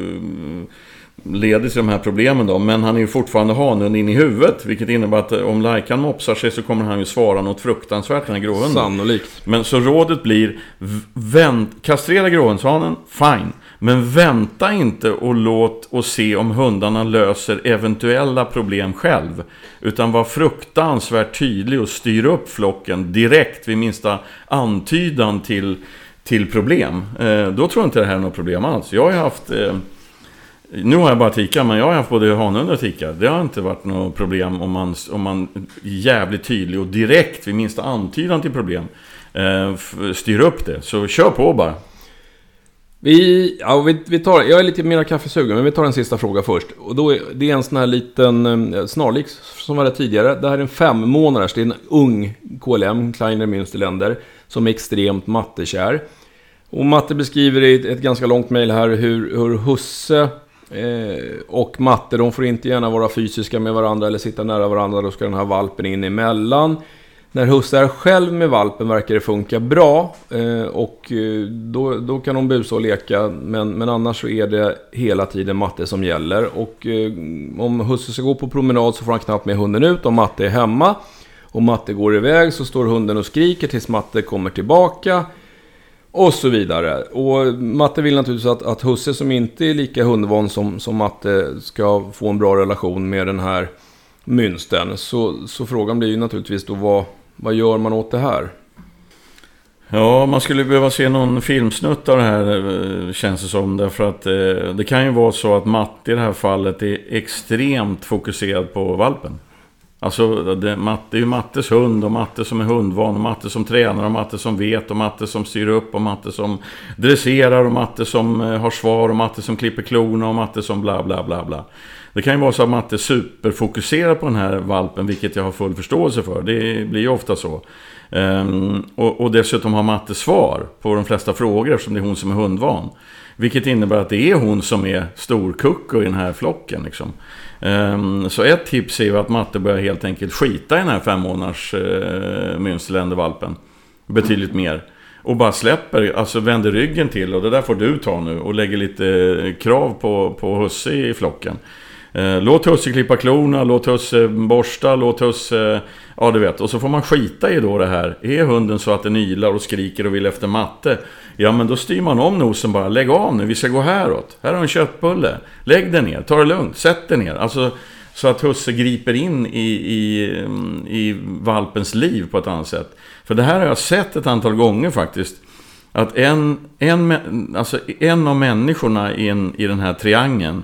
leder till de här problemen då. Men han är ju fortfarande hanen in i huvudet. Vilket innebär att om Lajkan mopsar sig så kommer han ju svara något fruktansvärt, den här gråhunden. Sannolikt. Men så rådet blir, v- vänt, kastrera gråhundshanen, fine. Men vänta inte och låt och se om hundarna löser eventuella problem själv. Utan var fruktansvärt tydlig och styr upp flocken direkt vid minsta antydan till, till problem. Eh, då tror jag inte det här är något problem alls. Jag har ju haft... Eh, nu har jag bara tikar, men jag har haft både hanhundar och tikar. Det har inte varit något problem om man, om man är jävligt tydlig och direkt vid minsta antydan till problem eh, styr upp det. Så kör på bara. Vi, ja, vi, vi tar, jag är lite mer kaffesugen, men vi tar en sista fråga först. Och då är, det är en sån här liten eh, snarlik som var det tidigare. Det här är en fem månaders, det är en ung KLM, Kleiner Münsterländer, som är extremt mattekär. Och Matte beskriver i ett, ett ganska långt mejl här hur, hur husse eh, och matte, de får inte gärna vara fysiska med varandra eller sitta nära varandra. Då ska den här valpen in emellan. När husse är själv med valpen verkar det funka bra. Eh, och eh, då, då kan hon busa och leka. Men, men annars så är det hela tiden matte som gäller. Och eh, om husse ska gå på promenad så får han knappt med hunden ut om matte är hemma. Om matte går iväg så står hunden och skriker tills matte kommer tillbaka. Och så vidare. Och Matte vill naturligtvis att, att husse som inte är lika hundvan som, som Matte ska få en bra relation med den här mynsten. Så, så frågan blir ju naturligtvis då vad, vad gör man åt det här? Ja, man skulle behöva se någon filmsnutt av det här eh, känns det som. Därför att eh, det kan ju vara så att Matte i det här fallet är extremt fokuserad på valpen. Alltså det, Matte det är ju Mattes hund och Matte som är hundvan och Matte som tränar och Matte som vet och Matte som styr upp och Matte som dresserar och Matte som eh, har svar och Matte som klipper klorna och Matte som bla bla bla bla. Det kan ju vara så att Matte är superfokuserad på den här valpen, vilket jag har full förståelse för. Det blir ju ofta så. Ehm, och, och dessutom har Matte svar på de flesta frågor eftersom det är hon som är hundvan. Vilket innebär att det är hon som är storkucko i den här flocken. Liksom. Ehm, så ett tips är ju att Matte börjar helt enkelt skita i den här fem månaders uh, eh, Münsterländervalpen. Betydligt mer. Och bara släpper, alltså vänder ryggen till och det där får du ta nu och lägger lite eh, krav på, på husse i flocken. Eh, låt husse klippa klorna, låt husse eh, borsta, låt husse... Eh, ja, du vet. Och så får man skita i då det här. Är hunden så att den ylar och skriker och vill efter matte? Ja, men då styr man om nosen bara. Lägg av nu, vi ska gå häråt. Här har du en köttbulle. Lägg den ner, ta det lugnt, sätt dig ner. Alltså, så att husse griper in i, i, mm, i valpens liv på ett annat sätt. För det här har jag sett ett antal gånger faktiskt. Att en, en, alltså en av människorna in, i den här triangeln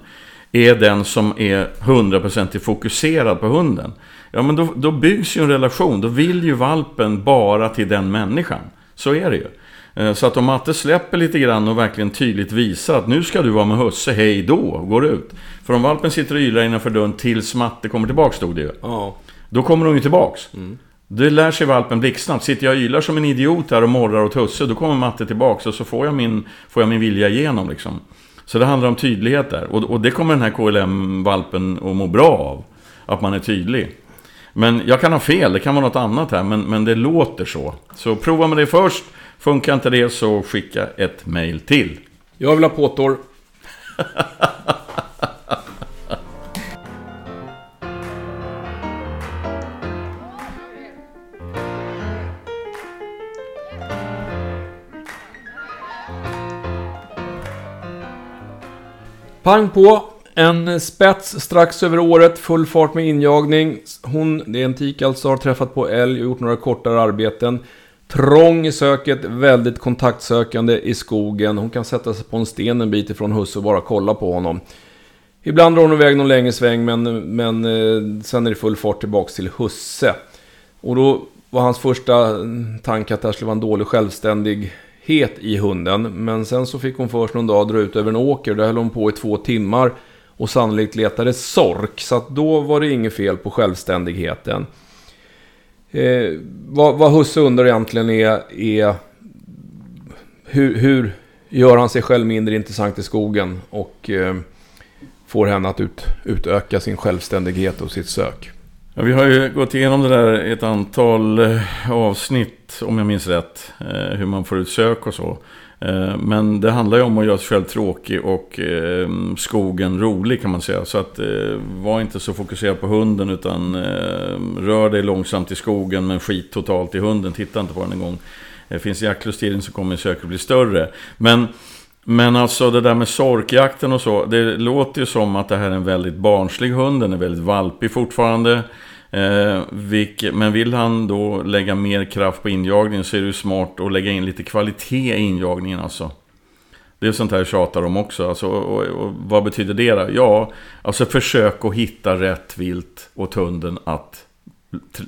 är den som är 100% fokuserad på hunden. Ja, men då, då byggs ju en relation. Då vill ju valpen bara till den människan. Så är det ju. Eh, Så att om Matte släpper lite grann och verkligen tydligt visar att nu ska du vara med husse, hej då, går ut. För om valpen sitter och ylar innanför dörren tills Matte kommer tillbaks, stod det ju. Ja. Då kommer hon ju tillbaks. Det lär sig valpen blixtsnabbt. Sitter jag och ylar som en idiot här och morrar åt husse, då kommer Matte tillbaks och så får jag min, får jag min vilja igenom liksom. Så det handlar om tydlighet där. Och, och det kommer den här KLM-valpen att må bra av. Att man är tydlig. Men jag kan ha fel, det kan vara något annat här, men, men det låter så. Så prova med det först. Funkar inte det så skicka ett mail till. Jag vill ha påtår. Pang på! En spets strax över året, full fart med injagning. Hon, det är en tik alltså, har träffat på älg och gjort några kortare arbeten. Trång i söket, väldigt kontaktsökande i skogen. Hon kan sätta sig på en sten en bit ifrån husse och bara kolla på honom. Ibland drar hon iväg någon längre sväng men, men eh, sen är det full fart tillbaks till husse. Och då var hans första tanke att det här skulle vara en dålig självständig het i hunden. Men sen så fick hon först någon dag dra ut över en åker. Där höll hon på i två timmar. Och sannolikt letade sork. Så att då var det inget fel på självständigheten. Eh, vad, vad Husse undrar egentligen är, är hur, hur gör han sig själv mindre intressant i skogen och eh, får henne att ut, utöka sin självständighet och sitt sök. Ja, vi har ju gått igenom det där ett antal eh, avsnitt, om jag minns rätt. Eh, hur man får ut sök och så. Eh, men det handlar ju om att göra sig själv tråkig och skogen rolig kan man säga. Så att var inte så fokuserad på hunden utan rör dig långsamt i skogen men skit totalt i hunden. Titta inte på den en gång. Det finns jaktlust i den så kommer söket bli större. Men men alltså det där med sorkjakten och så. Det låter ju som att det här är en väldigt barnslig hund. Den är väldigt valpig fortfarande. Eh, vilk, men vill han då lägga mer kraft på injagningen så är det ju smart att lägga in lite kvalitet i injagningen alltså. Det är sånt här jag tjatar om också. Alltså, och, och, och, vad betyder det då? Ja, alltså försök att hitta rätt vilt åt hunden att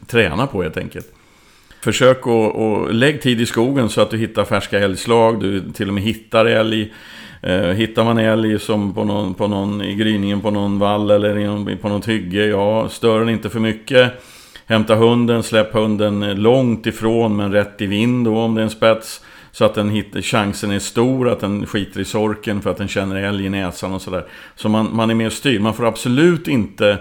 träna på helt enkelt. Försök att och lägg tid i skogen så att du hittar färska älgslag, du till och med hittar älg. Eh, hittar man älg som på någon, på någon, i gryningen på någon vall eller på något hygge, ja, stör den inte för mycket. Hämta hunden, släpp hunden långt ifrån men rätt i vind då om det är en spets. Så att den hittar, chansen är stor att den skiter i sorken för att den känner älg i näsan och sådär. Så man, man är mer styrd. Man får absolut inte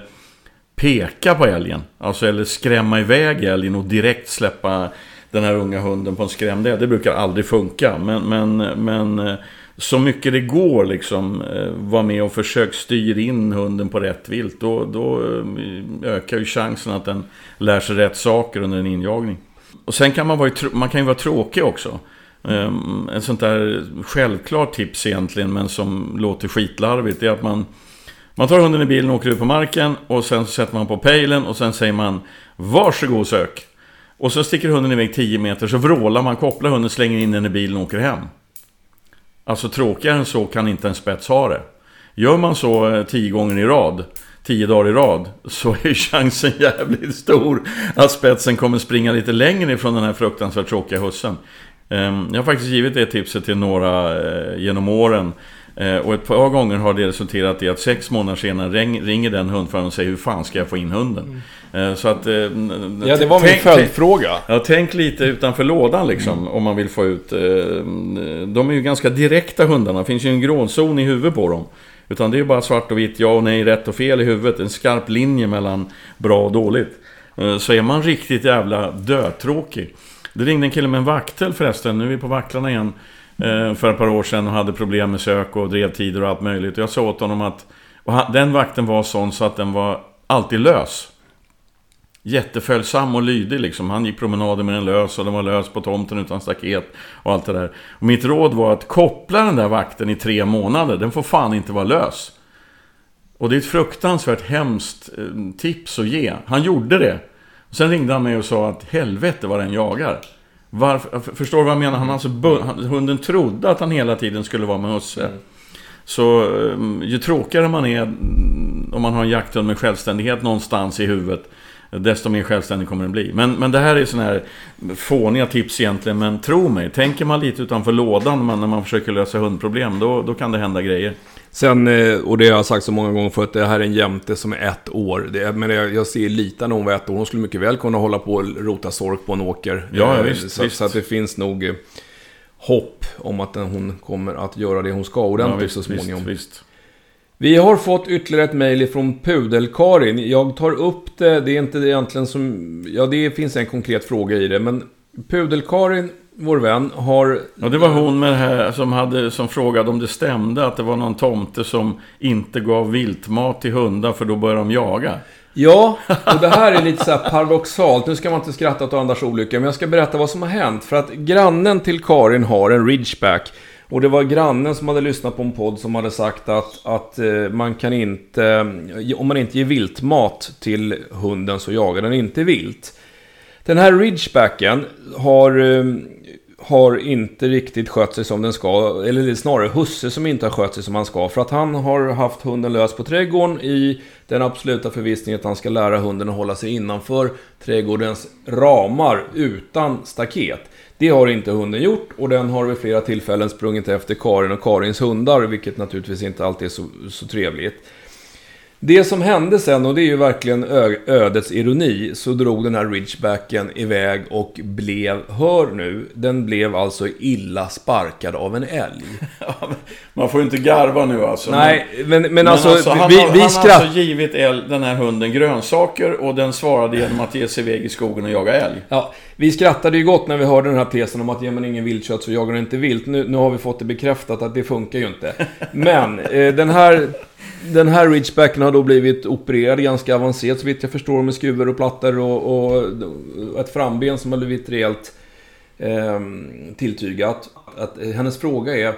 peka på älgen. Alltså eller skrämma iväg älgen och direkt släppa den här unga hunden på en skrämd älg. Det brukar aldrig funka. Men, men, men eh, så mycket det går liksom eh, Var vara med och försök styra in hunden på rätt vilt. Då, då eh, ökar ju chansen att den lär sig rätt saker under en injagning. Och sen kan man, vara, man kan ju vara tråkig också. Um, ett sånt där självklart tips egentligen, men som låter skitlarvigt, är att man man tar hunden i bilen och åker ut på marken och sen sätter man på pejlen och sen säger man Varsågod sök. Och så sticker hunden iväg 10 meter så vrålar man, kopplar hunden, slänger in den i bilen och åker hem. Alltså tråkigare än så kan inte en spets ha det. Gör man så eh, 10 gånger i rad, 10 dagar i rad, så är chansen jävligt stor att spetsen kommer springa lite längre ifrån den här fruktansvärt tråkiga hussen. Ehm, jag har faktiskt givit det tipset till några eh, genom åren. Eh, och ett par gånger har det resulterat i att sex månader senare ringer den hundföraren och säger hur fan ska jag få in hunden? Mm. Så att... Ja, det var min följdfråga. Ja, tänk lite utanför lådan liksom, mm. om man vill få ut... De är ju ganska direkta hundarna, det finns ju en gråzon i huvudet på dem. Utan det är bara svart och vitt, ja och nej, rätt och fel i huvudet. En skarp linje mellan bra och dåligt. Så är man riktigt jävla dötråkig. Det ringde en kille med en vaktel förresten, nu är vi på vacklarna igen. Eh, för ett par år sedan och hade problem med sök och drevtider och allt möjligt. Och jag sa åt honom att och den vakten var sån så att den var alltid lös. Jätteföljsam och lydig liksom. Han gick promenader med den lös och den var lös på tomten utan staket och allt det där. Och mitt råd var att koppla den där vakten i tre månader. Den får fan inte vara lös. Och det är ett fruktansvärt hemskt eh, tips att ge. Han gjorde det. Sen ringde han mig och sa att helvete vad den jagar. Varför, förstår du vad jag menar? Han alltså, hunden trodde att han hela tiden skulle vara med husse. Mm. Så ehm, ju tråkigare man är om man har en jakthund med självständighet någonstans i huvudet Desto mer självständig kommer den bli. Men, men det här är sådana här fåniga tips egentligen. Men tro mig, tänker man lite utanför lådan när man, när man försöker lösa hundproblem, då, då kan det hända grejer. Sen, eh, och det har jag sagt så många gånger förut, det här är en jämte som är ett år. Det, men jag, jag ser lite när hon var ett år. Hon skulle mycket väl kunna hålla på och rota sork på en åker. Ja, ja visst, så, visst. så att det finns nog eh, hopp om att hon kommer att göra det hon ska ordentligt ja, visst, så småningom. Visst, visst. Vi har fått ytterligare ett mejl från Pudel-Karin. Jag tar upp det, det är inte egentligen som... Ja, det finns en konkret fråga i det, men Pudel-Karin, vår vän, har... Ja, det var hon med det här som, hade, som frågade om det stämde att det var någon tomte som inte gav viltmat till hundar för då börjar de jaga. Ja, och det här är lite så här paradoxalt. Nu ska man inte skratta åt andras olycka, men jag ska berätta vad som har hänt. För att grannen till Karin har en ridgeback och det var grannen som hade lyssnat på en podd som hade sagt att, att eh, man kan inte, om man inte ger viltmat till hunden så jagar den inte vilt. Den här ridgebacken har, ehm, har inte riktigt skött sig som den ska, eller snarare husse som inte har skött sig som han ska. För att han har haft hunden lös på trädgården i den absoluta förvissningen att han ska lära hunden att hålla sig innanför trädgårdens ramar utan staket. Det har inte hunden gjort och den har vid flera tillfällen sprungit efter Karin och Karins hundar, vilket naturligtvis inte alltid är så, så trevligt. Det som hände sen, och det är ju verkligen ödets ironi, så drog den här ridgebacken iväg och blev, hör nu, den blev alltså illa sparkad av en älg. Man får ju inte garva nu alltså. Nej, men, men, Men alltså, alltså, han, vi, har, vi han har alltså givit älg, den här hunden grönsaker och den svarade genom att ge sig iväg i skogen och jaga älg. Ja, vi skrattade ju gott när vi hörde den här tesen om att ger man ingen viltkött så jagar den inte vilt. Nu, nu har vi fått det bekräftat att det funkar ju inte. Men eh, den här, den här ridgebacken har då blivit opererad ganska avancerat så vitt jag förstår med skruvar och plattor och, och ett framben som har blivit rejält eh, tilltygat. Att, att, hennes fråga är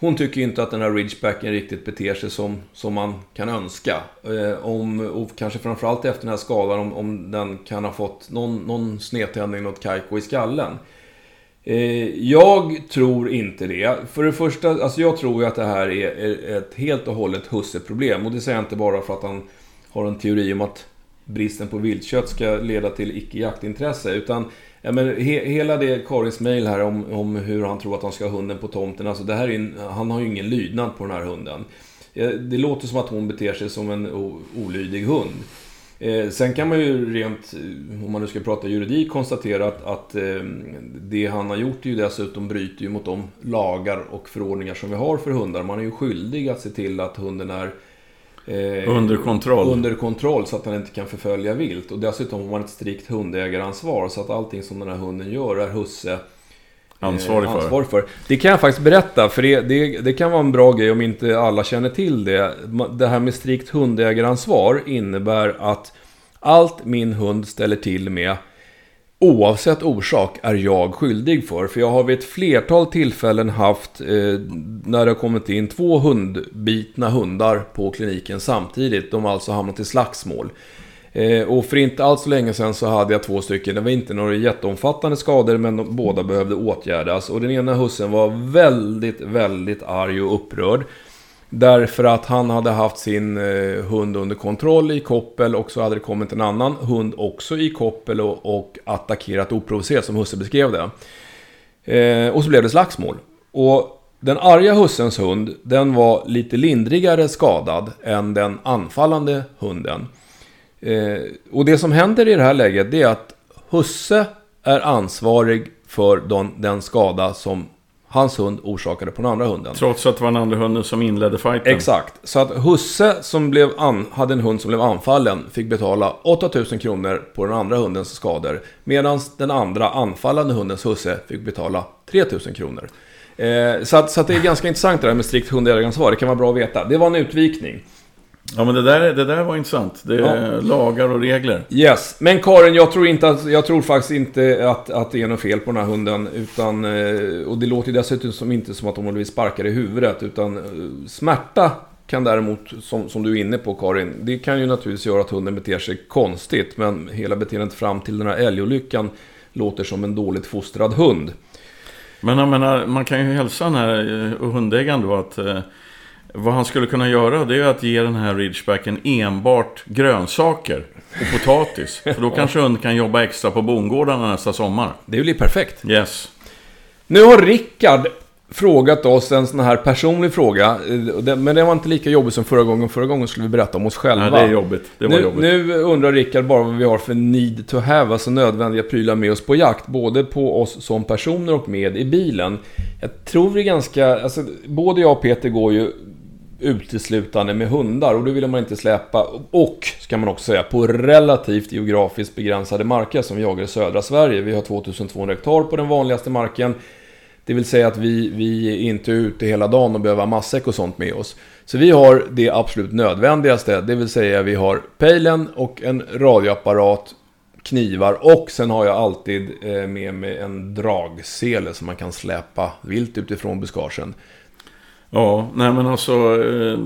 hon tycker inte att den här ridgebacken riktigt beter sig som, som man kan önska. Eh, om, och kanske framförallt efter den här skadan om, om den kan ha fått någon, någon snedtändning, något kajko i skallen. Eh, jag tror inte det. För det första, alltså jag tror ju att det här är, ett helt och hållet husseproblem. Och det säger jag inte bara för att han har en teori om att bristen på viltkött ska leda till icke-jaktintresse. Utan ja, men he, hela det Karins mail här om, om hur han tror att han ska ha hunden på tomten. Alltså det här är en, han har ju ingen lydnad på den här hunden. Det låter som att hon beter sig som en olydig hund. Eh, sen kan man ju rent, eh, om man nu ska prata juridik, konstatera att, att eh, det han har gjort är ju dessutom bryter ju mot de lagar och förordningar som vi har för hundar. Man är ju skyldig att se till att hunden är eh, Under kontroll. under kontroll så att den inte kan förfölja vilt. Och dessutom har man ett strikt hundägaransvar så att allting som den här hunden gör är husse Ansvarig för. ansvarig för. Det kan jag faktiskt berätta, för det, det, det kan vara en bra grej om inte alla känner till det. Det här med strikt hundägaransvar innebär att allt min hund ställer till med Oavsett orsak är jag skyldig för. För jag har vid ett flertal tillfällen haft, eh, när det har kommit in två hundbitna hundar på kliniken samtidigt. De har alltså hamnat i slagsmål. Eh, och för inte alls så länge sedan så hade jag två stycken. Det var inte några jätteomfattande skador men de, båda behövde åtgärdas. Och den ena hussen var väldigt, väldigt arg och upprörd. Därför att han hade haft sin eh, hund under kontroll i koppel och så hade det kommit en annan hund också i koppel och, och attackerat oprovocerat som husse beskrev det. Eh, och så blev det slagsmål. Och den arga hussens hund, den var lite lindrigare skadad än den anfallande hunden. Eh, och det som händer i det här läget, det är att husse är ansvarig för den, den skada som hans hund orsakade på den andra hunden. Trots att det var den andra hunden som inledde fighten. Exakt. Så att husse som blev an, hade en hund som blev anfallen fick betala 8000 kronor på den andra hundens skador. Medan den andra anfallande hundens husse fick betala 3000 kronor. Eh, så att, så att det är ganska intressant det där med strikt hundägaransvar. Det kan vara bra att veta. Det var en utvikning. Ja men det där, det där var intressant. Det är Ja. lagar och regler. Yes, men Karin, jag tror, inte att, jag tror faktiskt inte att, att det är något fel på den här hunden. Utan, eh, och det låter dessutom som, inte som att har blivit sparkad i huvudet. Utan eh, smärta kan däremot, som, som du är inne på Karin, det kan ju naturligtvis göra att hunden beter sig konstigt. Men hela beteendet fram till den här älgolyckan låter som en dåligt fostrad hund. Men jag menar, man kan ju hälsa den här eh, hundägaren då att vad han skulle kunna göra det är att ge den här ridgebacken enbart grönsaker och potatis. För då kanske hunden kan jobba extra på bondgårdarna nästa sommar. Det blir perfekt. Yes. Nu har Rickard frågat oss en sån här personlig fråga. eh, Men det var inte lika jobbigt som förra gången. Förra gången skulle vi berätta om oss själva. Nej, det är jobbigt. Det var nu, jobbigt. nu undrar Rickard bara vad vi har för need to have, alltså nödvändiga prylar med oss på jakt. Både på oss som personer och med i bilen. Jag tror vi är ganska, alltså både jag och Peter går ju uteslutande med hundar och det vill man inte släpa, och ska man också säga, på relativt geografiskt begränsade marker som vi jagar i södra Sverige. Vi har 2200 hektar på den vanligaste marken. Det vill säga att vi, vi är inte ute hela dagen och behöver ha matsäck och sånt med oss. Så vi har det absolut nödvändigaste, det vill säga vi har pejlen och en radioapparat, knivar och sen har jag alltid eh, med mig en dragsele som man kan släpa vilt utifrån buskagen. Ja, nej men alltså eh,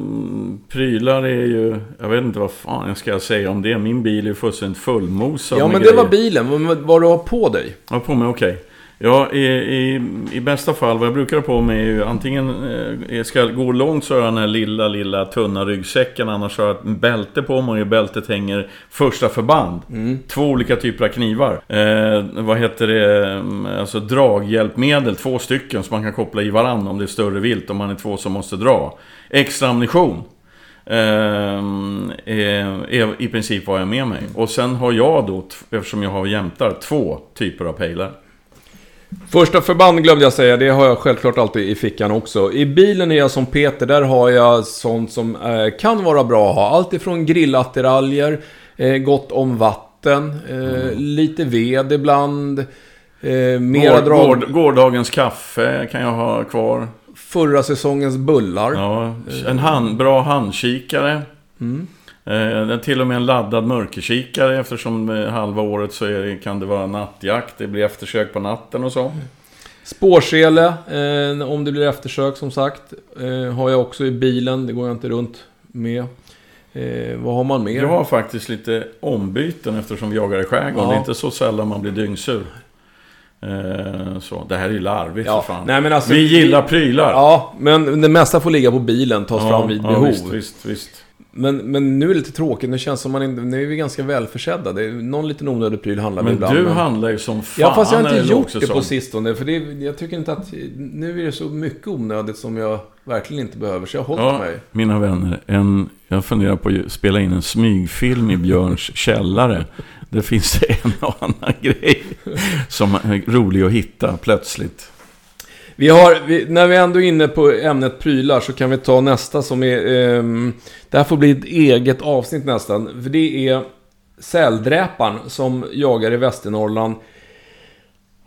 prylar är ju... Jag vet inte vad fan jag ska säga om det. Min bil är ju fullständigt fullmosad Ja men det var grejer. bilen, vad, vad du har på dig. Ja, på mig, okej. Ja, i, i, i bästa fall, vad jag brukar ha på mig är ju antingen, eh, jag ska gå långt så har jag den här lilla, lilla tunna ryggsäcken. Annars har jag ett bälte på mig och i bältet hänger första förband. Två olika typer av knivar. Eh, vad heter det? Mm, Alltså draghjälpmedel, två stycken som man kan koppla i varann om det är större vilt. Om man är två som måste dra. Extra ammunition. Ehm, är, är i princip vad jag har med mig. Och sen har jag då, eftersom jag har jämtar, två typer av pejlar. Första förband glömde jag säga, det har jag självklart alltid i fickan också. I bilen är jag som Peter, där har jag sånt som eh, kan vara bra att ha. Allt ifrån grillattiraljer, eh, gott om vatten, eh, mm. lite ved ibland. Eh, mera Gård, drag... gård, gårdagens kaffe kan jag ha kvar. Förra säsongens bullar. Ja, en hand, bra handkikare. Mm. Eh, till och med en laddad mörkerkikare eftersom eh, halva året så det, kan det vara nattjakt. Det blir eftersök på natten och så. Spårsele, eh, om det blir eftersök som sagt. Eh, har jag också i bilen, det går jag inte runt med. Eh, vad har man mer? Jag har faktiskt lite ombyten eftersom vi jagar i skärgården. Ja. Det är inte så sällan man blir dyngsur. Eh, så. Det här är ju larvigt ja. för fan. Nej, alltså, vi gillar prylar. Ja, men det mesta får ligga på bilen, tas ja, fram vid behov. Visst, visst, visst. Men, men nu är det lite tråkigt. Nu känns som man inte... Nu är vi ganska välförsedda. Det är någon liten onödig pryl handlar vi ibland. men du handlar ju som fan. Ja, fast jag har inte gjort det på sistone. För det, jag tycker inte att... Nu är det så mycket onödigt som jag verkligen inte behöver. Så jag har hållit ja, mig. Mina vänner. En, jag funderar på att spela in en smygfilm i Björns källare. Det finns en och annan grej som är rolig att hitta plötsligt. Vi har, vi, när vi ändå är inne på ämnet prylar så kan vi ta nästa som är... Eh, det här får bli ett eget avsnitt nästan. För det är säldräparen som jagar i Västernorrland.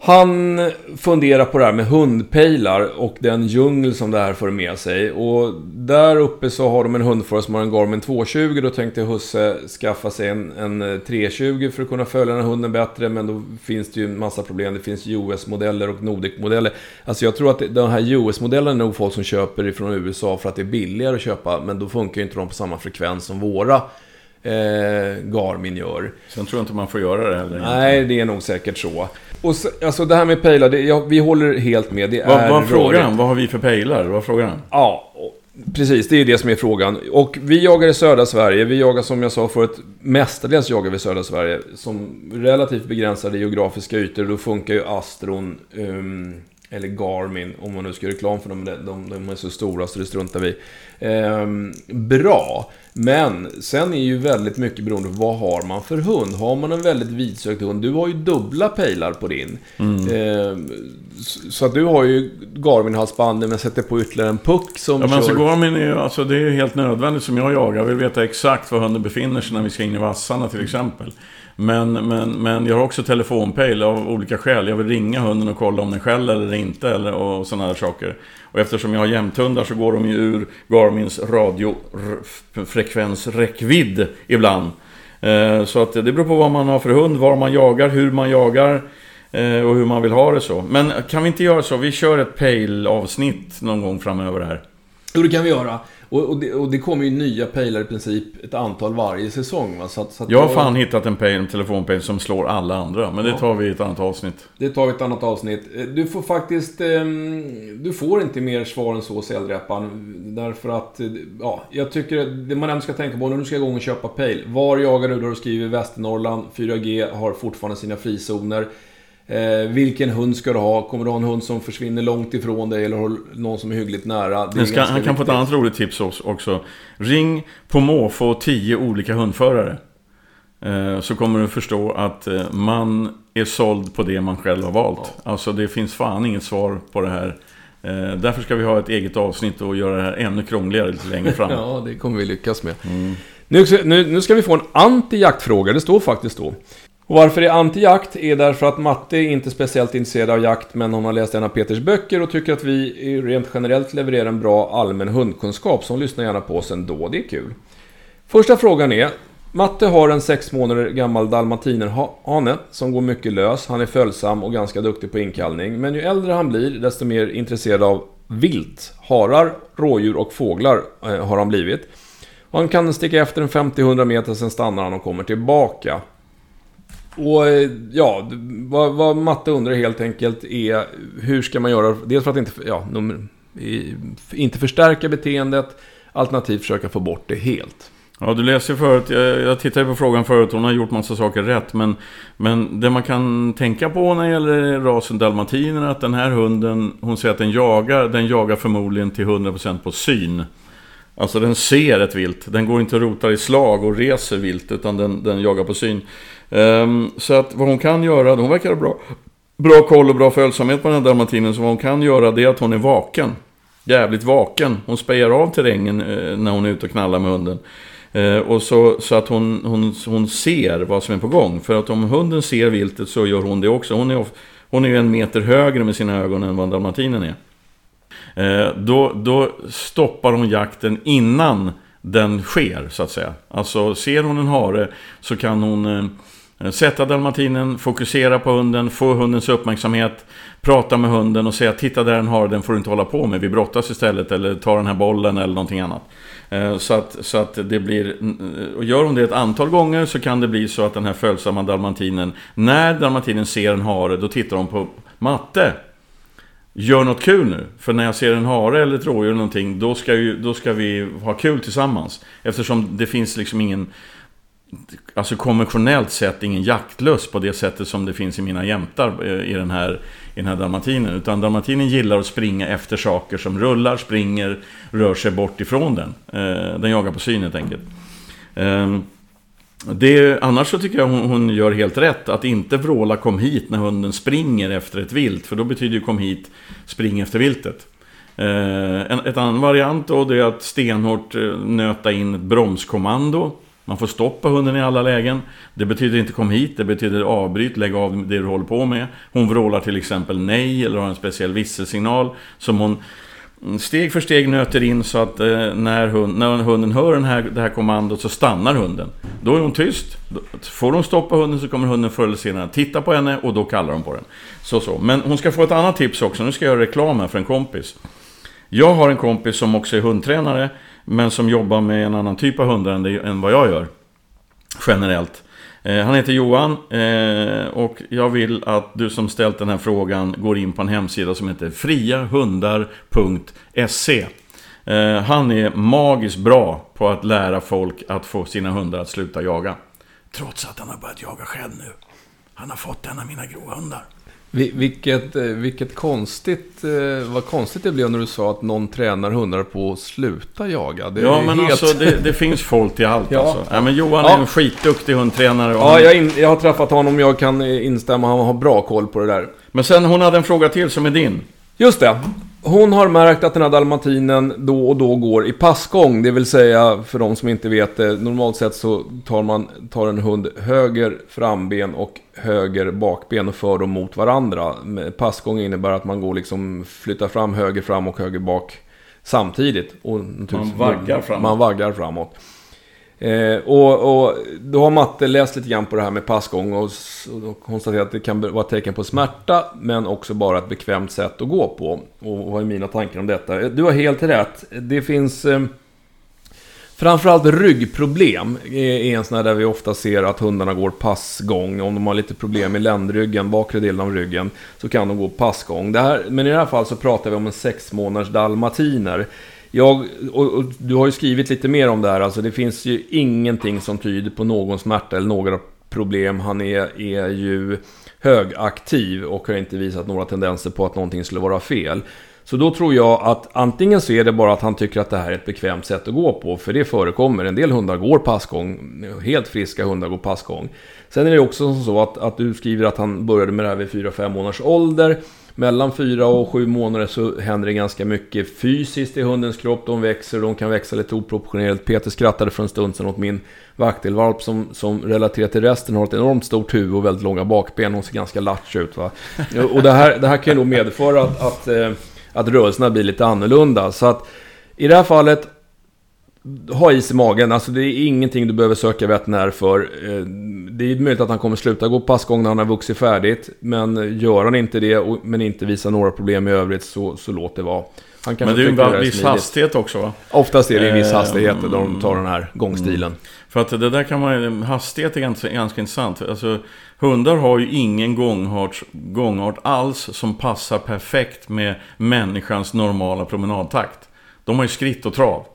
Han funderar på det här med hundpejlar och den djungel som det här för med sig. Och där uppe så har de en hundförare som har en Garmin 220. Då tänkte Husse skaffa sig en, en 320 för att kunna följa den här hunden bättre. Men då finns det ju en massa problem. Det finns US-modeller och Nordic-modeller. Alltså jag tror att de här US-modellerna är nog folk som köper ifrån USA för att det är billigare att köpa. Men då funkar ju inte de på samma frekvens som våra eh, Garmin gör. Sen tror jag inte man får göra det heller. Nej, det är nog säkert så. Och så, alltså det här med pejlar, det, ja, vi håller helt med. Det vad, är vad frågar han? Vad har vi för pejlar? Vad frågar han? Ja, precis. Det är det som är frågan. Och vi jagar i södra Sverige. Vi jagar som jag sa förut, mestadels jagar vi i södra Sverige. Som relativt begränsade geografiska ytor. Då funkar ju Astron, um, eller Garmin, om man nu ska göra reklam för dem. De, de är så stora så det struntar vi um, Bra. Men sen är ju väldigt mycket beroende på vad har man för hund. Har man en väldigt vidsökt hund, du har ju dubbla pejlar på din. Mm. Eh, så att du har ju Garmin-halsbandet men sätter på ytterligare en puck som ja, men alltså, Garmin är ju, alltså det är helt nödvändigt som jag jagar. Jag vill veta exakt var hunden befinner sig när vi ska in i vassarna till exempel. Men, men, men jag har också telefonpejl av olika skäl. Jag vill ringa hunden och kolla om den skäller eller inte. Eller, och sådana här saker. Och eftersom jag har jämthundar så går de ju ur Garmins radiofrekvensräckvidd ibland. Eh, så att det beror på vad man har för hund, var man jagar, hur man jagar eh, och hur man vill ha det så. Men kan vi inte göra så? Vi kör ett pale-avsnitt någon gång framöver här. Jo, det kan vi göra. Och, och, det, och det kommer ju nya pejlar i princip ett antal varje säsong. Va? Så att, så att jag har fan hittat en, pejl, en telefonpejl som slår alla andra. Men det tar vi i ett annat avsnitt. Det tar vi i ett annat avsnitt. Eh, du får faktiskt... Eh, du får inte mer svar än så, Säldrepan. Därför att... Eh, ja, jag tycker det man ändå ska tänka på när du ska igång och köpa pejl. Var jagar du? Då du skriver Västernorrland. 4G har fortfarande sina frizoner. Eh, vilken hund ska du ha? Kommer du ha en hund som försvinner långt ifrån dig eller någon som är hyggligt nära? Ska, han kan få ett annat roligt tips också. Ring på måfå 10 olika hundförare. Eh, så kommer du förstå att eh, man är såld på det man själv har valt. Ja. Alltså det finns fan inget svar på det här. Eh, därför ska vi ha ett eget avsnitt och göra det här ännu krångligare lite längre fram. ja, det kommer vi lyckas med. Mm. Nu, nu, nu ska vi få en anti-jaktfråga, det står faktiskt då. Och varför det är anti-jakt är därför att Matte är inte speciellt intresserad av jakt men hon har läst en av Peters böcker och tycker att vi rent generellt levererar en bra allmän hundkunskap så hon lyssnar gärna på oss ändå, det är kul. Första frågan är Matte har en sex månader gammal dalmatinerhane som går mycket lös. Han är följsam och ganska duktig på inkallning. Men ju äldre han blir, desto mer intresserad av vilt. Harar, rådjur och fåglar eh, har han blivit. Han kan sticka efter en 50-100 meter, sen stannar han och kommer tillbaka. Och eh, ja, vad, vad Matte undrar helt enkelt är hur ska man göra? Dels för att inte, ja, nummer, inte förstärka beteendet, alternativt försöka få bort det helt. Ja, du läste ju förut, jag, jag tittade på frågan förut, hon har gjort massa saker rätt. Men, men det man kan tänka på när det gäller rasen dalmatiner är att den här hunden, hon säger att den jagar, den jagar förmodligen till 100% på syn. Alltså den ser ett vilt. Den går inte och rotar i slag och reser vilt, utan den, den jagar på syn. Ehm, så att vad hon kan göra, hon verkar ha bra, bra koll och bra följsamhet på den här dalmatinen. Så vad hon kan göra det är att hon är vaken. Jävligt vaken. Hon spejar av terrängen eh, när hon är ute och knallar med hunden. Eh, och så, så att hon, hon, hon ser vad som är på gång. För att om hunden ser viltet så gör hon det också. Hon är, hon är ju en meter högre med sina ögon än vad dalmatinen är. Eh, då, då stoppar hon jakten innan den sker, så att säga. Alltså, ser hon en hare så kan hon eh, Eh, sätta dalmatinen, fokusera på hunden, få hundens uppmärksamhet, prata med hunden och säga titta där en hare, den får du inte hålla på med, vi brottas istället, eller ta den här bollen eller någonting annat. Eh, så att, så att det blir, eh, och gör hon det ett antal gånger så kan det bli så att den här följsamma dalmatinen, när dalmatinen ser en hare, då tittar hon på matte. Gör något kul nu, för när jag ser en hare eller ett rådjur eller någonting, då ska, ju, då ska vi ha kul tillsammans. Eftersom det finns liksom ingen, alltså konventionellt sett ingen jaktlust på det sättet som det finns i mina jämtar eh, i den här i den här dalmatinen. Utan dalmatinen gillar att springa efter saker som rullar, springer, rör sig bort ifrån den. Eh, den jagar på syn helt enkelt. Ehm, det, annars så tycker jag hon, hon, gör helt rätt att inte vråla kom hit när hunden springer efter ett vilt. För då betyder ju kom hit, spring efter viltet. Ehm, en ett annan variant då det är att stenhårt eh, nöta in ett bromskommando. Man får stoppa hunden i alla lägen. Det betyder inte kom hit, det betyder avbryt, lägg av det du håller på med. Hon vrålar till exempel nej eller har en speciell visselsignal som hon steg för steg nöter in så att eh, när, hund, när hunden hör den här, det här kommandot så stannar hunden. Då är hon tyst. Får hon stoppa hunden så kommer hunden förr eller senare titta på henne och då kallar hon på den. Så så. Men hon ska få ett annat tips också. Nu ska jag göra reklam här för en kompis. Jag har en kompis som också är hundtränare men som jobbar med en annan typ av hundar än, det, än vad jag gör. Generellt. Eh, han heter Johan eh, och jag vill att du som ställt den här frågan går in på en hemsida som heter friahundar.se. Eh, han är magiskt bra på att lära folk att få sina hundar att sluta jaga. Trots att han har börjat jaga själv nu. Han har fått en av mina vilket, eh, vilket konstigt, eh, vad konstigt det blev när du sa att någon tränar hundar på att sluta jaga. Det ja, men helt... alltså det, det, finns folk till allt ja. alltså. Ja, men Johan ja. är en skitduktig hundtränare. Ja, han... jag, in, jag har träffat honom, jag kan instämma, han har bra koll på det där. Men sen, hon hade en fråga till som är din. Just det. Hon har märkt att den här dalmatinen då och då går i passgång. Det vill säga, för de som inte vet det, normalt sett så tar man tar en hund höger framben och höger bakben och för dem mot varandra. Passgång innebär att man går liksom, flyttar fram höger fram och höger bak samtidigt. Och man vaggar framåt. Man vaggar framåt. Eh, och, och, då har Matte läst lite grann på det här med passgång och, och konstaterat att det kan vara ett tecken på smärta men också bara ett bekvämt sätt att gå på. Och vad är mina tankar om detta? Eh, du har helt rätt. Det finns eh, framförallt ryggproblem är en sån här där vi ofta ser att hundarna går passgång. Om de har lite problem med ländryggen, bakre delen av ryggen, så kan de gå passgång. Det här, men i det här fallet så pratar vi om en sex månaders dalmatiner. Jag, och, och, du har ju skrivit lite mer om det här, alltså det finns ju ingenting som tyder på någon smärta eller några problem. Han är, är ju högaktiv och har inte visat några tendenser på att någonting skulle vara fel. Så då tror jag att antingen så är det bara att han tycker att det här är ett bekvämt sätt att gå på, för det förekommer. En del hundar går passgång, helt friska hundar går passgång. Sen är det också så att, att du skriver att han började med det här vid 4-5 månaders ålder mellan fyra och sju månader så händer det ganska mycket fysiskt i hundens kropp. De växer, de kan växa lite oproportionerligt. Peter skrattade för en stund sedan åt min vaktelvalp som, som relaterat till resten har ett enormt stort huvud och väldigt långa bakben. Hon ser ganska latch ut. Va? Och det här, det här kan ju då medföra att, att, eh, att rörelserna blir lite annorlunda. Så att i det här fallet, ha is i magen. Alltså det är ingenting du behöver söka veterinär för. Eh, det är möjligt att han kommer sluta gå passgång när han har vuxit färdigt. Men gör han inte det, men inte visar några problem i övrigt, så, så låt det vara. men det är ju en viss hastighet också va? Oftast är det en viss eh, hastighet där de tar den här gångstilen. Mm. För att det där kan man hastighet är ganska, ganska intressant. Alltså, hundar har ju ingen gångart, gångart alls som passar perfekt med människans normala promenadtakt. De har ju skritt och trav.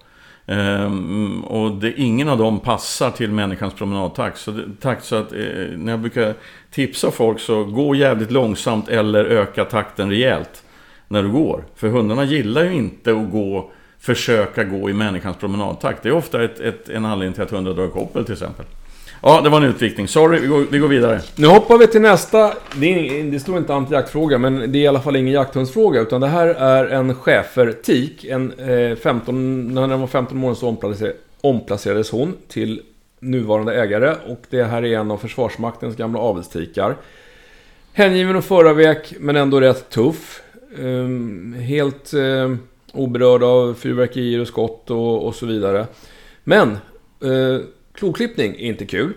Ehm, och det, ingen av dem passar till människans promenadtakt. Så, det, takt, så att eh, när jag brukar tipsa folk så gå jävligt långsamt eller öka takten rejält när du går. För hundarna gillar ju inte att gå försöka gå i människans promenadtakt. Det är ofta ett, ett, en anledning till att hundar drar koppel till exempel. Ja, det var en utvikning. Sorry, vi går, vi går vidare. Nu hoppar vi till nästa. Det, är, det står inte antijaktfråga, men det är i alla fall ingen jakthundsfråga. Utan det här är en schäfertik En, eh, 15, när den var 15 månader så omplacerades, omplacerades hon till nuvarande ägare. Och det här är en av Försvarsmaktens gamla avelstikar. Hängiven och förarvek, men ändå rätt tuff. Um, helt uh, oberörd av fyrverkerier och skott och, och så vidare. Men uh, kloklippning är inte kul.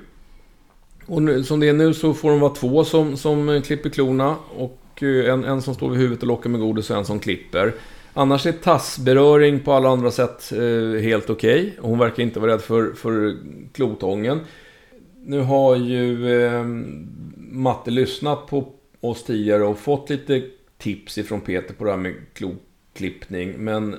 Och nu, som det är nu så får de vara två som, som klipper klorna. Och eh, en, en som står vid huvudet och lockar med godis och en som klipper. Annars är tassberöring på alla andra sätt eh, helt okej. Okay. Hon verkar inte vara rädd för, för klotången. Nu har ju eh, Matte lyssnat på oss tidigare och fått lite tips ifrån Peter på det här med kloklippning. Men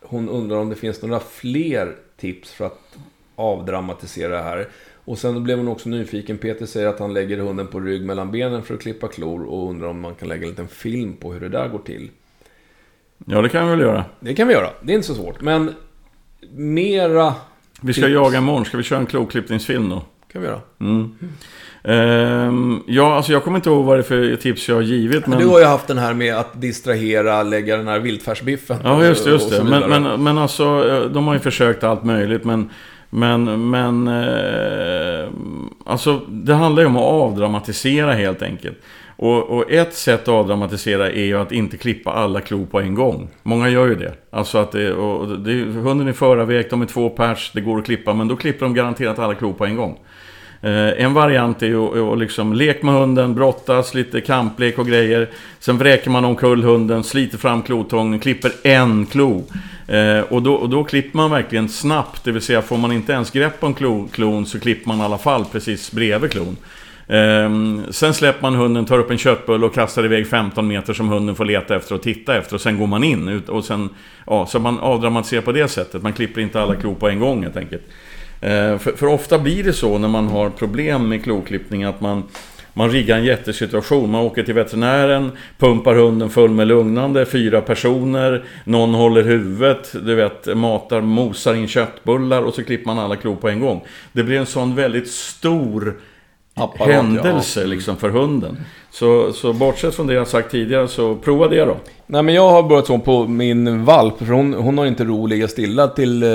hon undrar om det finns några fler tips för att avdramatisera det här. Och sen blev hon också nyfiken. Peter säger att han lägger hunden på rygg mellan benen för att klippa klor och undrar om man kan lägga en liten film på hur det där går till. Ja, det kan vi väl göra. Det kan vi göra. Det är inte så svårt. Men mera... Vi ska tips. jaga imorgon. Ska vi köra en klokklippningsfilm då? kan vi göra. Mm. Um, ja, alltså jag kommer inte ihåg vad det är för tips jag har givit. Men... Du har ju haft den här med att distrahera, lägga den här viltfärsbiffen. Ja, just det. Just det. Men, men, men alltså, eh, de har ju försökt allt möjligt. Men, men, men eh, alltså, det handlar ju om att avdramatisera helt enkelt. Och, och, ett sätt att avdramatisera är ju att inte klippa alla klor på en gång. Många gör ju det. Alltså att det, och det, hunden är förarvek, de är två pers, det går att klippa. Men då klipper de garanterat alla klor på en gång. Eh, en variant är ju att liksom lek med hunden, brottas, lite kamplek och grejer. Sen vräker man omkull hunden, sliter fram klotången, klipper en klo. Eh, och, då, och då klipper man verkligen snabbt, det vill säga får man inte ens grepp om klo, klon så klipper man i alla fall precis bredvid klon. Ehm, sen släpper man hunden, tar upp en köttbulle och kastar iväg 15 meter som hunden får leta efter och titta efter. Och sen går man in. Och sen, ja, så man avdramatiserar på det sättet. Man klipper inte alla klor på en gång helt enkelt. Eh, för, för, ofta blir det så när man har problem med kloklippning att man man riggar en jättesituation. Man åker till veterinären, pumpar hunden full med lugnande, fyra personer, någon håller huvudet, du vet, matar, mosar in köttbullar och så klipper man alla klor på en gång. Det blir en sån väldigt stor Apparat, händelse ja. liksom för hunden. Så, så bortsett från det jag sagt tidigare så prova det då. Nej men jag har börjat så på min valp. För hon, hon har inte ro att ligga stilla till, eh,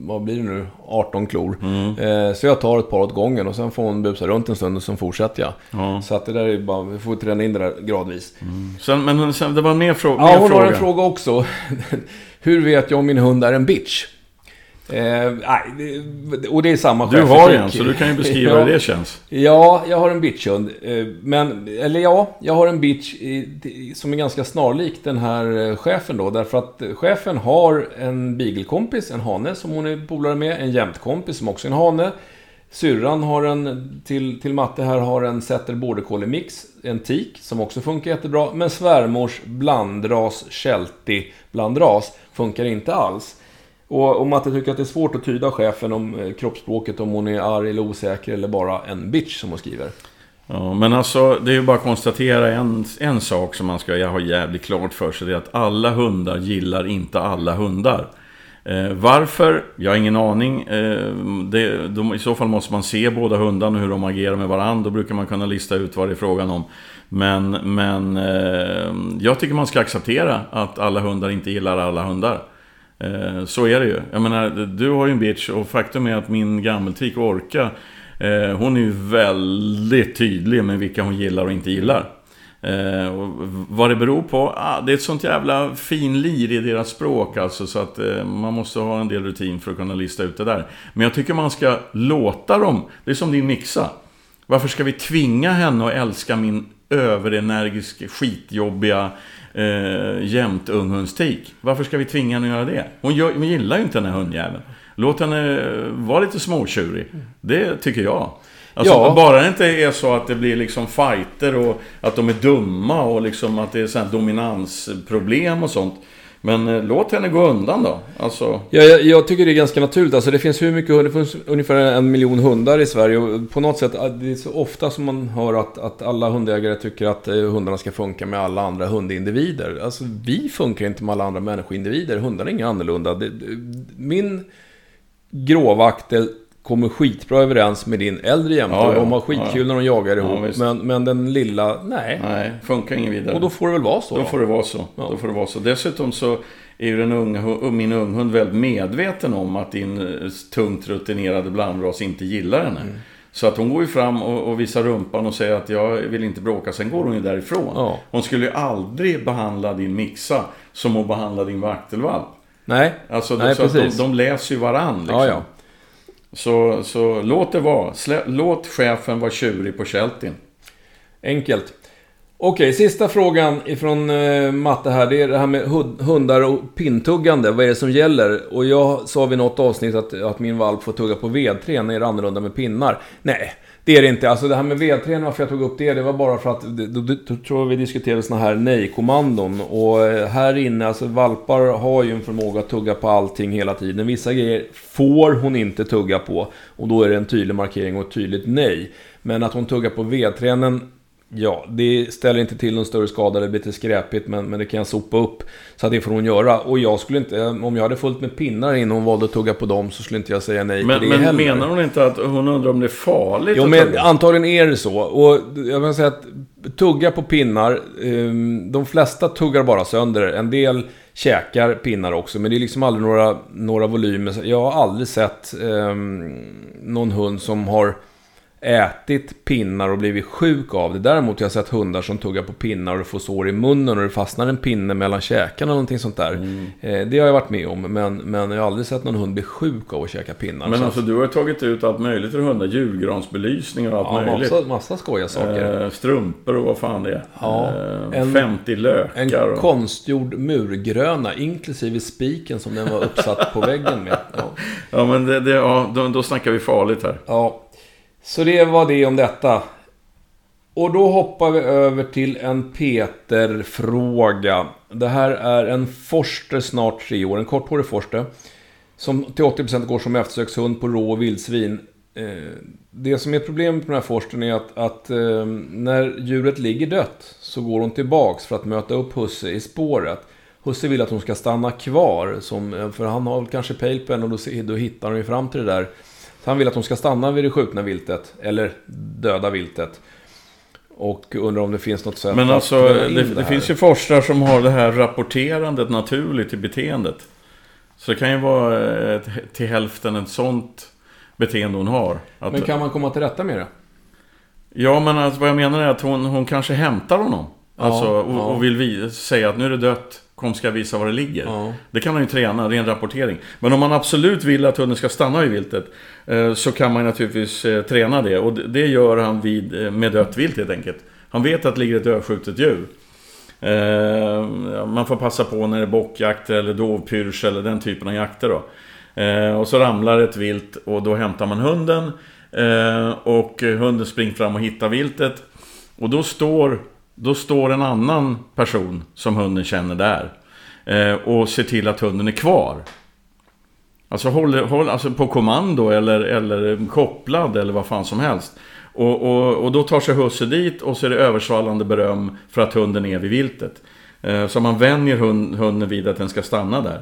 vad blir det nu, 18 klor. Mm. Eh, så jag tar ett par åt gången och sen får hon busa runt en stund och sen fortsätter jag. Ja. Så att det där är bara, vi får träna in det där gradvis. Mm. Sen, men sen, det var mer, frå ja, mer fråga. Ja, hon har en fråga också. Hur vet jag om min hund är en bitch? Eh, och det är samma Du har en, så du kan ju beskriva ja, hur det känns. Ja, jag har en bitchhund. Eh, men, eller ja, jag har en bitch i, som är ganska snarlik den här eh, chefen då. Därför att chefen har en beagle-kompis, en hane, som hon är polare med. En jämtkompis som också är en hane. Syrran har en, till, till matte här, har en setter border collie mix, en tik, som också funkar jättebra. Men svärmors blandras, sheltie blandras, funkar inte alls. Och om Matte tycker att det är svårt att tyda chefen om eh, kroppsspråket, om hon är arg eller osäker eller bara en bitch som hon skriver. Ja, men alltså det är ju bara att konstatera en, en sak som man ska ha jävligt klart för sig. Det är att alla hundar gillar inte alla hundar. Eh, varför? Jag har ingen aning. Eh, det, de, I så fall måste man se båda hundarna och hur de agerar med varandra. Då brukar man kunna lista ut vad det är frågan om. Men, men eh, jag tycker man ska acceptera att alla hundar inte gillar alla hundar. Eh, så är det ju. Jag menar, du har ju en bitch och faktum är att min gammeltik Orka eh, Hon är ju väldigt tydlig med vilka hon gillar och inte gillar. Eh, och vad det beror på? Ah, det är ett sånt jävla finlir i deras språk alltså så att eh, man måste ha en del rutin för att kunna lista ut det där. Men jag tycker man ska låta dem. Det är som din Mixa. Varför ska vi tvinga henne att älska min överenergisk, skitjobbiga eh, jämt unghundstik. Varför ska vi tvinga henne att göra det? Hon, gör, hon gillar ju inte den här hundjäveln. Låt henne vara lite småtjurig. Det tycker jag. Alltså, ja. bara det inte är så att det blir liksom fighter och att de är dumma och liksom att det är sånt dominansproblem och sånt. Men eh, låt henne gå undan då. Alltså, Ja, jag, jag tycker det är ganska naturligt. Alltså det finns hur mycket? Det finns ungefär en miljon hundar i Sverige. Och på något sätt, eh, det är så ofta som man hör att, att alla hundägare tycker att eh, hundarna ska funka med alla andra hundindivider. Alltså vi funkar inte med alla andra människoindivider. Hundarna är inga annorlunda. Det, det- min gråvaktel kommer skitbra överens med din äldre jämte. Ja, ja. de har skitkul Ja. när de jagar ihop. men, men den lilla, nej. nej, funkar ingen vidare. Och då får det väl vara så. Då då. får det vara så. Då får det vara så. Dessutom så är ju den unga, min unghund väldigt medveten om att din eh, tungt rutinerade blandras inte gillar henne. Mm. Så att hon går ju fram och, och visar rumpan och säger att jag vill inte bråka. Sen går hon ju därifrån. Hon skulle ju aldrig behandla din mixa som hon behandlar din vaktelvalp. Nej, Alltså, Nej, så att precis. de, de läser ju varann. Liksom. Så, så låt det vara. Slä, låt chefen vara tjurig på Sheltin. Enkelt. Okej, sista frågan ifrån eh, Matte här. Det är det här med hundar och pintuggande. Vad är det som gäller? Och jag sa vid något avsnitt att, att min valp får tugga på vedträn. Är det annorlunda med pinnar? Nej, det är det inte. Alltså det här med vedträn, varför jag tog upp det, det var bara för att då, då, då tror jag vi diskuterade sådana här nej-kommandon. Och eh, här inne, alltså valpar har ju en förmåga att tugga på allting hela tiden. Vissa grejer får hon inte tugga på. Och då är det en tydlig markering och ett tydligt nej. Men att hon tuggar på vedtränen Ja, det ställer inte till någon större skada, det blir lite skräpigt, men, men det kan jag sopa upp. Så att det får hon göra. Och jag skulle inte, om jag hade fullt med pinnar innan hon valde att tugga på dem, så skulle inte jag säga nej Men, till det men heller. menar hon inte att hon undrar om det är farligt Jo, att men tugga? antagligen är det så. Och jag vill säga att tugga på pinnar, ehm, de flesta tuggar bara sönder. En del käkar pinnar också, men det är liksom aldrig några, några volymer. Jag har aldrig sett ehm, någon hund som har ätit pinnar och blivit sjuk av det. Däremot har jag sett hundar som tuggar på pinnar och får sår i munnen och det fastnar en pinne mellan käkarna eller någonting sånt där. Mm. Eh, det har jag varit med om, men, men jag har aldrig sett någon hund bli sjuk av att käka pinnar. Men Så- alltså du har tagit ut allt möjligt ur hundar. Julgransbelysning och allt ja, möjligt. massa, massa skojiga saker. Eh, strumpor och vad fan det är. Ja, eh, en- 50 lökar. En och... konstgjord murgröna, inklusive spiken som den var uppsatt på väggen med. Ja. Ja men det, det, ja, då, då snackar vi farligt här. ja. Så det var det om detta. Och då hoppar vi över till en Peter-fråga. Det här är en forster snart tre år, en korthårig forster. Som till 80% går som eftersökshund på rå och vildsvin. Eh, det som är problemet med den här forsten är att, att eh, när djuret ligger dött så går hon tillbaks för att möta upp husse i spåret. Husse vill att hon ska stanna kvar, som, för han har väl kanske pejl på henne och då, då hittar hon ju fram till det där. Så han vill att hon ska stanna vid det skjutna viltet, eller döda viltet. Och undrar om det finns något sätt Men att alltså, det, det det finns ju forskare som har det här rapporterandet naturligt i beteendet. Så det kan ju vara eh, ett, till hälften ett sånt beteende hon har. Att, Men kan man komma till rätta med det? Ja, men alltså, vad jag menar är att hon, hon kanske hämtar honom. Ja, Alltså, och, ja. och vill vi, säga att nu är det dött, kom ska visa var det ligger. Ja. Det kan man ju träna, ren rapportering. Men om man absolut vill att hunden ska stanna i viltet eh, så kan man naturligtvis eh, träna det. Och det, gör han vid, eh, med dött vilt helt enkelt. Han vet att det ligger ett dödskjutet djur. Man får passa på när det är bockjakt eller dovpyrsch eller den typen av jakter då. Och så ramlar ett vilt och då hämtar man hunden. Och hunden springer fram och hittar viltet. Och då står, då står en annan person som hunden känner där. Eh, och ser till att hunden är kvar. Alltså, håller, håll, alltså på kommando eller, eller kopplad eller vad fan som helst. Och, och, och då tar sig husse dit och så är det översvallande beröm för att hunden är vid viltet. Eh, så man vänjer hund, hunden vid att den ska stanna där.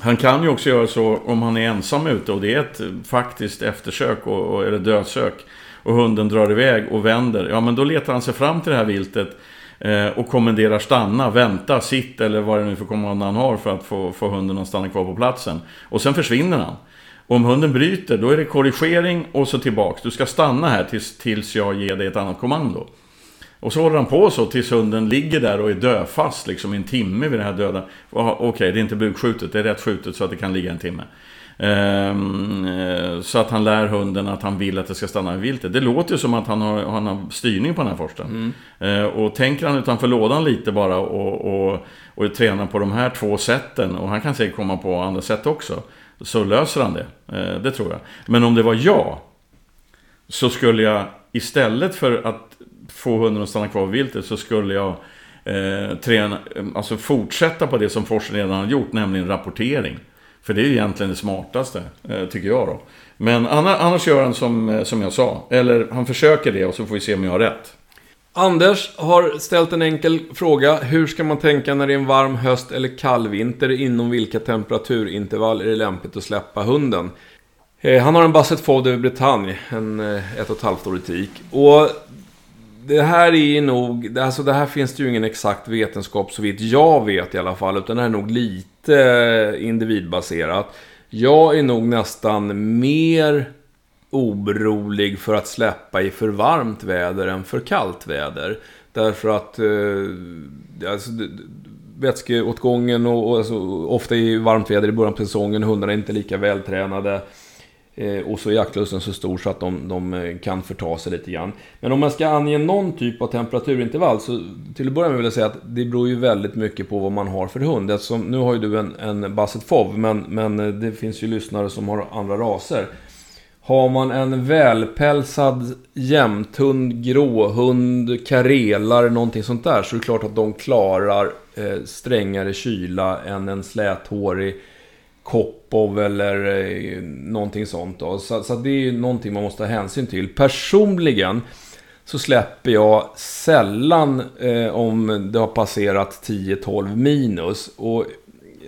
Han kan ju också göra så om han är ensam ute och det är ett faktiskt eftersök och, och, eller dödsök. Och hunden drar iväg och vänder. Ja men då letar han sig fram till det här viltet. Eh, och kommenderar stanna, vänta, sitt eller vad det nu för kommande han har för att få, få hunden att stanna kvar på platsen. Och sen försvinner han. Och om hunden bryter, då är det korrigering och så tillbaks. Du ska stanna här tills, tills jag ger dig ett annat kommando. Och så håller han på så tills hunden ligger där och är döfast liksom i en timme vid det här döda. Okej, Okej, det är inte bukskjutet, det är rätt skjutet så att det kan ligga en timme. Ehm, eh, så att han lär hunden att han vill att det ska stanna i viltet. Det låter ju som att han har, han har styrning på den här forsten. Eh, och tänker han utanför lådan lite bara och, och, och tränar på de här två sätten, och han kan säkert komma på andra sätt också, så löser han det. Eh, det tror jag. Men om det var jag, så skulle jag istället för att få hunden att stanna kvar vid viltet så skulle jag eh, träna, alltså fortsätta på det som Forsen redan har gjort, nämligen rapportering. För det är ju egentligen det smartaste, eh, tycker jag då. Men annars gör han som, eh, som jag sa. Eller han försöker det och så får vi se om jag har rätt. Anders har ställt en enkel fråga. Hur ska man tänka när det är en varm höst eller kall vinter? Inom vilka temperaturintervall är det lämpligt att släppa hunden? Eh, han har en Basset Fod över Bretagne, en ett och ett halvt årig tik. Och det här är nog, alltså det här finns det ju ingen exakt vetenskap så vitt jag vet i alla fall. Utan det här är nog lite individbaserat. Jag är nog nästan mer orolig för att släppa i för varmt väder än för kallt väder. Därför att eh, alltså, vätskeåtgången och, och alltså, ofta i varmt väder i början på säsongen, hundarna är inte lika vältränade. Eh, och så är jaktlusten så stor så att de, de, eh, kan förta sig lite grann. Men om man ska ange någon typ av temperaturintervall så till att börja med vill jag säga att det beror ju väldigt mycket på vad man har för hund. Eftersom, nu har ju du en, en Basset Fov men, men eh, det finns ju lyssnare som har andra raser. Har man en välpälsad jämthund, gråhund, karelar, någonting sånt där så är det klart att de klarar eh, strängare kyla än en släthårig Kopov eller eh, någonting sånt. Då. Så, så det är ju någonting man måste ta hänsyn till. Personligen så släpper jag sällan eh, om det har passerat 10-12 minus. Och,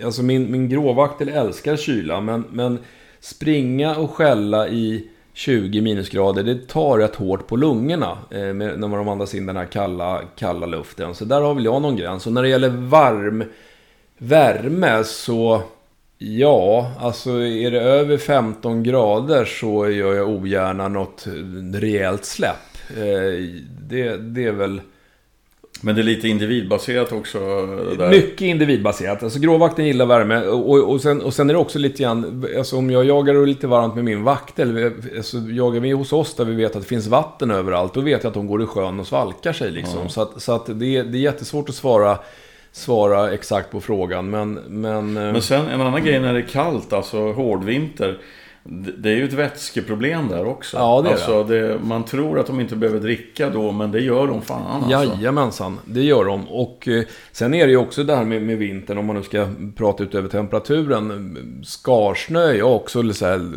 alltså min, min gråvaktel älskar kyla men, men springa och skälla i 20 minusgrader, det tar rätt hårt på lungorna eh, när man andas in den här kalla, kalla luften. Så där har väl jag någon gräns. Och när det gäller varm värme så Ja, alltså är det över 15 grader så gör jag ogärna något rejält släpp. Eh, det, det är väl... Men det är lite individbaserat också? Där. Mycket individbaserat. Alltså gråvakten gillar värme. Och, och, sen, och sen är det också lite grann... Alltså om jag jagar lite varmt med min vaktel. Alltså jagar vi hos oss där vi vet att det finns vatten överallt. Då vet jag att de går i sjön och svalkar sig liksom. Ja. Så att, så att det, det är jättesvårt att svara svara exakt på frågan. Men, men, eh, men sen en annan grej när det är kallt, alltså hårdvinter. Det är ju ett vätskeproblem där också. Ja, det är alltså, det. det. Man tror att de inte behöver dricka då, men det gör de fan alltså. Jajamensan, det gör de. Och eh, sen är det ju också det här med, med vintern, om man nu ska prata utöver temperaturen. Skarsnö är jag också så här,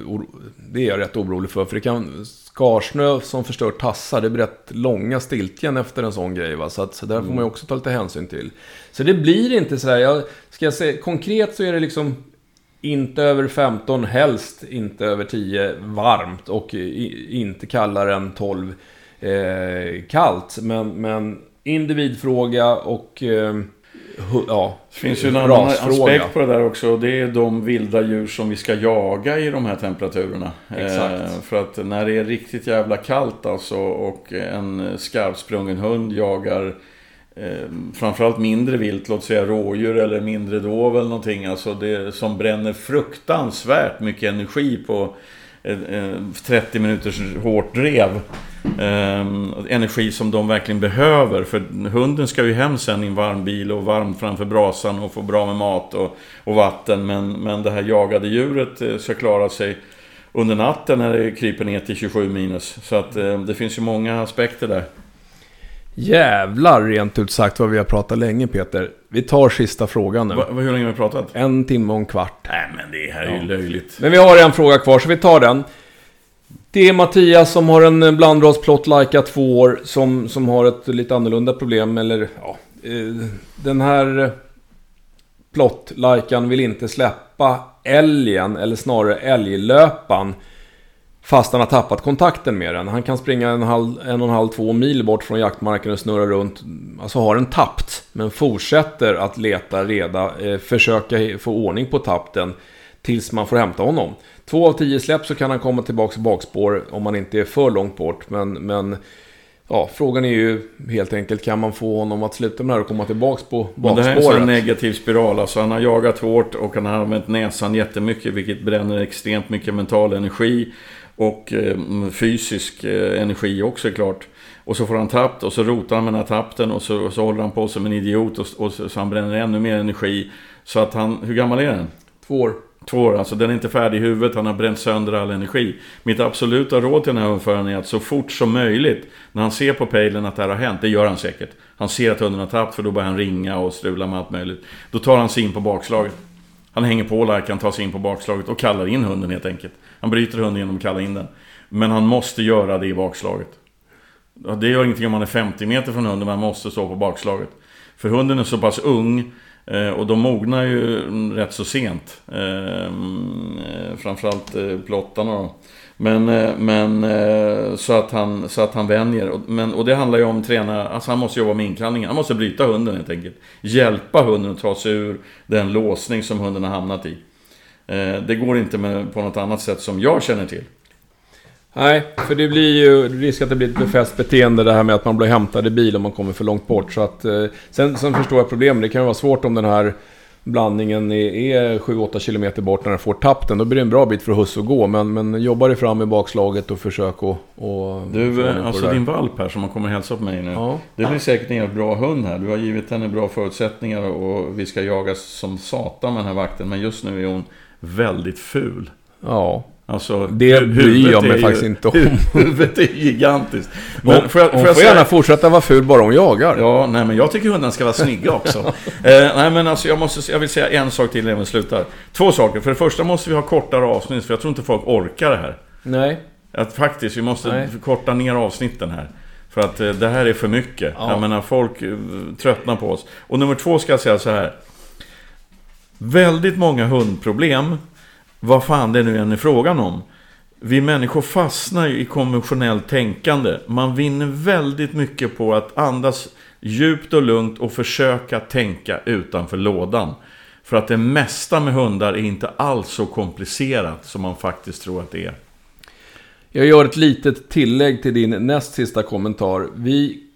det är jag rätt orolig för. För det kan, skarsnö som förstör tassar, det blir rätt långa stiltjen efter en sån grej. Va? Så, att, så där får man ju också ta lite hänsyn till. Så det blir inte sådär, jag ska jag säga, konkret så är det liksom inte över 15, helst inte över 10 varmt och inte kallare än 12 eh, kallt. Men, men individfråga och eh, ja, Det finns ju en annan aspekt på det där också. Det är de vilda djur som vi ska jaga i de här temperaturerna. Exakt. Eh, för att när det är riktigt jävla kallt alltså och en skarpsprungen hund jagar eh, framförallt mindre vilt, låt säga rådjur eller mindre dov eller någonting. Alltså det som bränner fruktansvärt mycket energi på 30 minuters hårt drev. Eh, energi som de verkligen behöver. För hunden ska ju hem sen i en varm bil och varmt framför brasan och få bra med mat och, och vatten. Men, men det här jagade djuret eh, ska klara sig under natten när det kryper ner till 27 minus. Så att eh, det finns ju många aspekter där. Jävlar rent ut sagt vad vi har pratat länge Peter. Vi tar sista frågan nu. Va, hur länge har vi pratat? En timme och en kvart. Nej men det här är ju ja. löjligt. Men vi har en fråga kvar så vi tar den. Det är Mattias som har en blandrasplott Laika två år som, som har ett lite annorlunda problem. Eller ja, eh, den här plott Laikan vill inte släppa älgen, eller snarare älglöpan. Fast han har tappat kontakten med den. Han kan springa en, halv, en och en halv, två mil bort från jaktmarken och snurra runt. Alltså har den tappt. Men fortsätter att leta reda. Eh, försöka få ordning på tappten. Tills man får hämta honom. Två av tio släpp så kan han komma tillbaka i bakspår. Om man inte är för långt bort. Men, men ja, frågan är ju helt enkelt, kan man få honom att sluta med det här och komma tillbaka på bakspåret? Men det här är en negativ spiral. Alltså han har jagat hårt och han har använt näsan jättemycket. Vilket bränner extremt mycket mental energi. Och eh, fysisk eh, energi också klart. Och så får han tappt och så rotar han med den här tapten och så, och så håller han på som en idiot och, och så, så han bränner ännu mer energi. Så att han, hur gammal är den? Två år. Två år, alltså den är inte färdig i huvudet, han har bränt sönder all energi. Mitt absoluta råd till den här hundföraren är att så fort som möjligt, när han ser på pejlen att det här har hänt, det gör han säkert. Han ser att hunden har tappat för då börjar han ringa och strula med allt möjligt. Då tar han sig in på bakslaget. Han hänger på lajkan, tar sig in på bakslaget och kallar in hunden helt enkelt. Han bryter hunden genom att kalla in den. Men han måste göra det i bakslaget. Det gör ingenting om man är 50 meter från hunden, man måste stå på bakslaget. För hunden är så pass ung Eh, och de mognar ju rätt så sent. Eh, framförallt eh, plottarna då. Men, eh, men eh, så, att han, så att han vänjer. Men, och det handlar ju om träna, alltså han måste jobba med inkallningen. Han måste bryta hunden helt enkelt. Hjälpa hunden att ta sig ur den låsning som hunden har hamnat i. Det går inte med, på något annat sätt som jag känner till. Nej, för det blir ju risk att det blir ett befäst beteende det här med att man blir hämtad i bil om man kommer för långt bort. Så att, eh, sen, sen förstår jag problemet. Det kan ju vara svårt om den här blandningen är, är 7-8 km bort när den får tapp den. Då blir det en bra bit för Huss att gå. Men, men jobba dig fram i bakslaget och försök att... Och du, alltså din valp här som har kommit hälsa på mig nu. Ja. Det blir säkert en bra hund här. Du har givit henne bra förutsättningar och vi ska jaga som satan med den här vakten. Men just nu är hon väldigt ful. Ja. Alltså, det bryr jag mig faktiskt inte om. Huvudet är gigantiskt. Men hon får, jag, får, hon får gärna fortsätta vara ful bara hon jagar. Ja, nej men jag tycker hundarna ska vara snygga också. eh, nej men alltså jag, måste, jag vill säga en sak till innan vi slutar. Två saker. För det första måste vi ha kortare avsnitt, för jag tror inte folk orkar det här. Nej. Att faktiskt, vi måste nej. korta ner avsnitten här. För att eh, det här är för mycket. Ja. Jag menar, folk eh, tröttnar på oss. Och nummer två ska jag säga så här. Väldigt många hundproblem vad fan det nu än är frågan om. Vi människor fastnar ju i konventionellt tänkande. Man vinner väldigt mycket på att andas djupt och lugnt och försöka tänka utanför lådan. För att det mesta med hundar är inte alls så komplicerat som man faktiskt tror att det är. Jag gör ett litet tillägg till din näst sista kommentar. Vi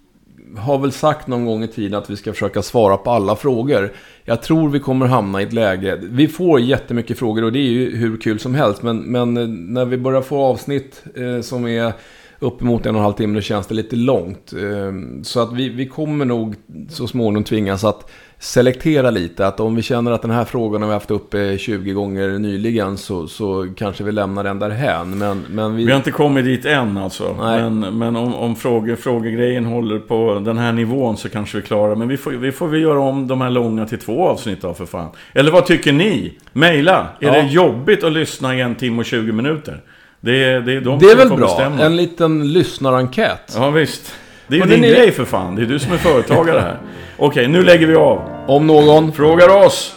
har väl sagt någon gång i tiden att vi ska försöka svara på alla frågor. Jag tror vi kommer hamna i ett läge, vi får jättemycket frågor och det är ju hur kul som helst. Men, men eh, när vi börjar få avsnitt eh, som är uppemot en och en halv timme, då känns det lite långt. Eh, så att vi, vi kommer nog så småningom tvingas att selektera lite. Att om vi känner att den här frågan har vi haft uppe 20 gånger nyligen så, så kanske vi lämnar den därhän. Men, men vi... vi har inte kommit dit än alltså. Nej. Men, men om, om fråge, frågegrejen håller på den här nivån så kanske vi klarar Men vi får, vi får väl göra om de här långa till två avsnitt då för fan. Eller vad tycker ni? Maila! Är ja. det jobbigt att lyssna i en timme och 20 minuter? Det är, det är de det är väl bra? Bestämma. En liten lyssnarenkät. Ja visst. Det är ju din ni... grej för fan. Det är du som är företagare här. Okej, nu lägger vi av. Om någon frågar oss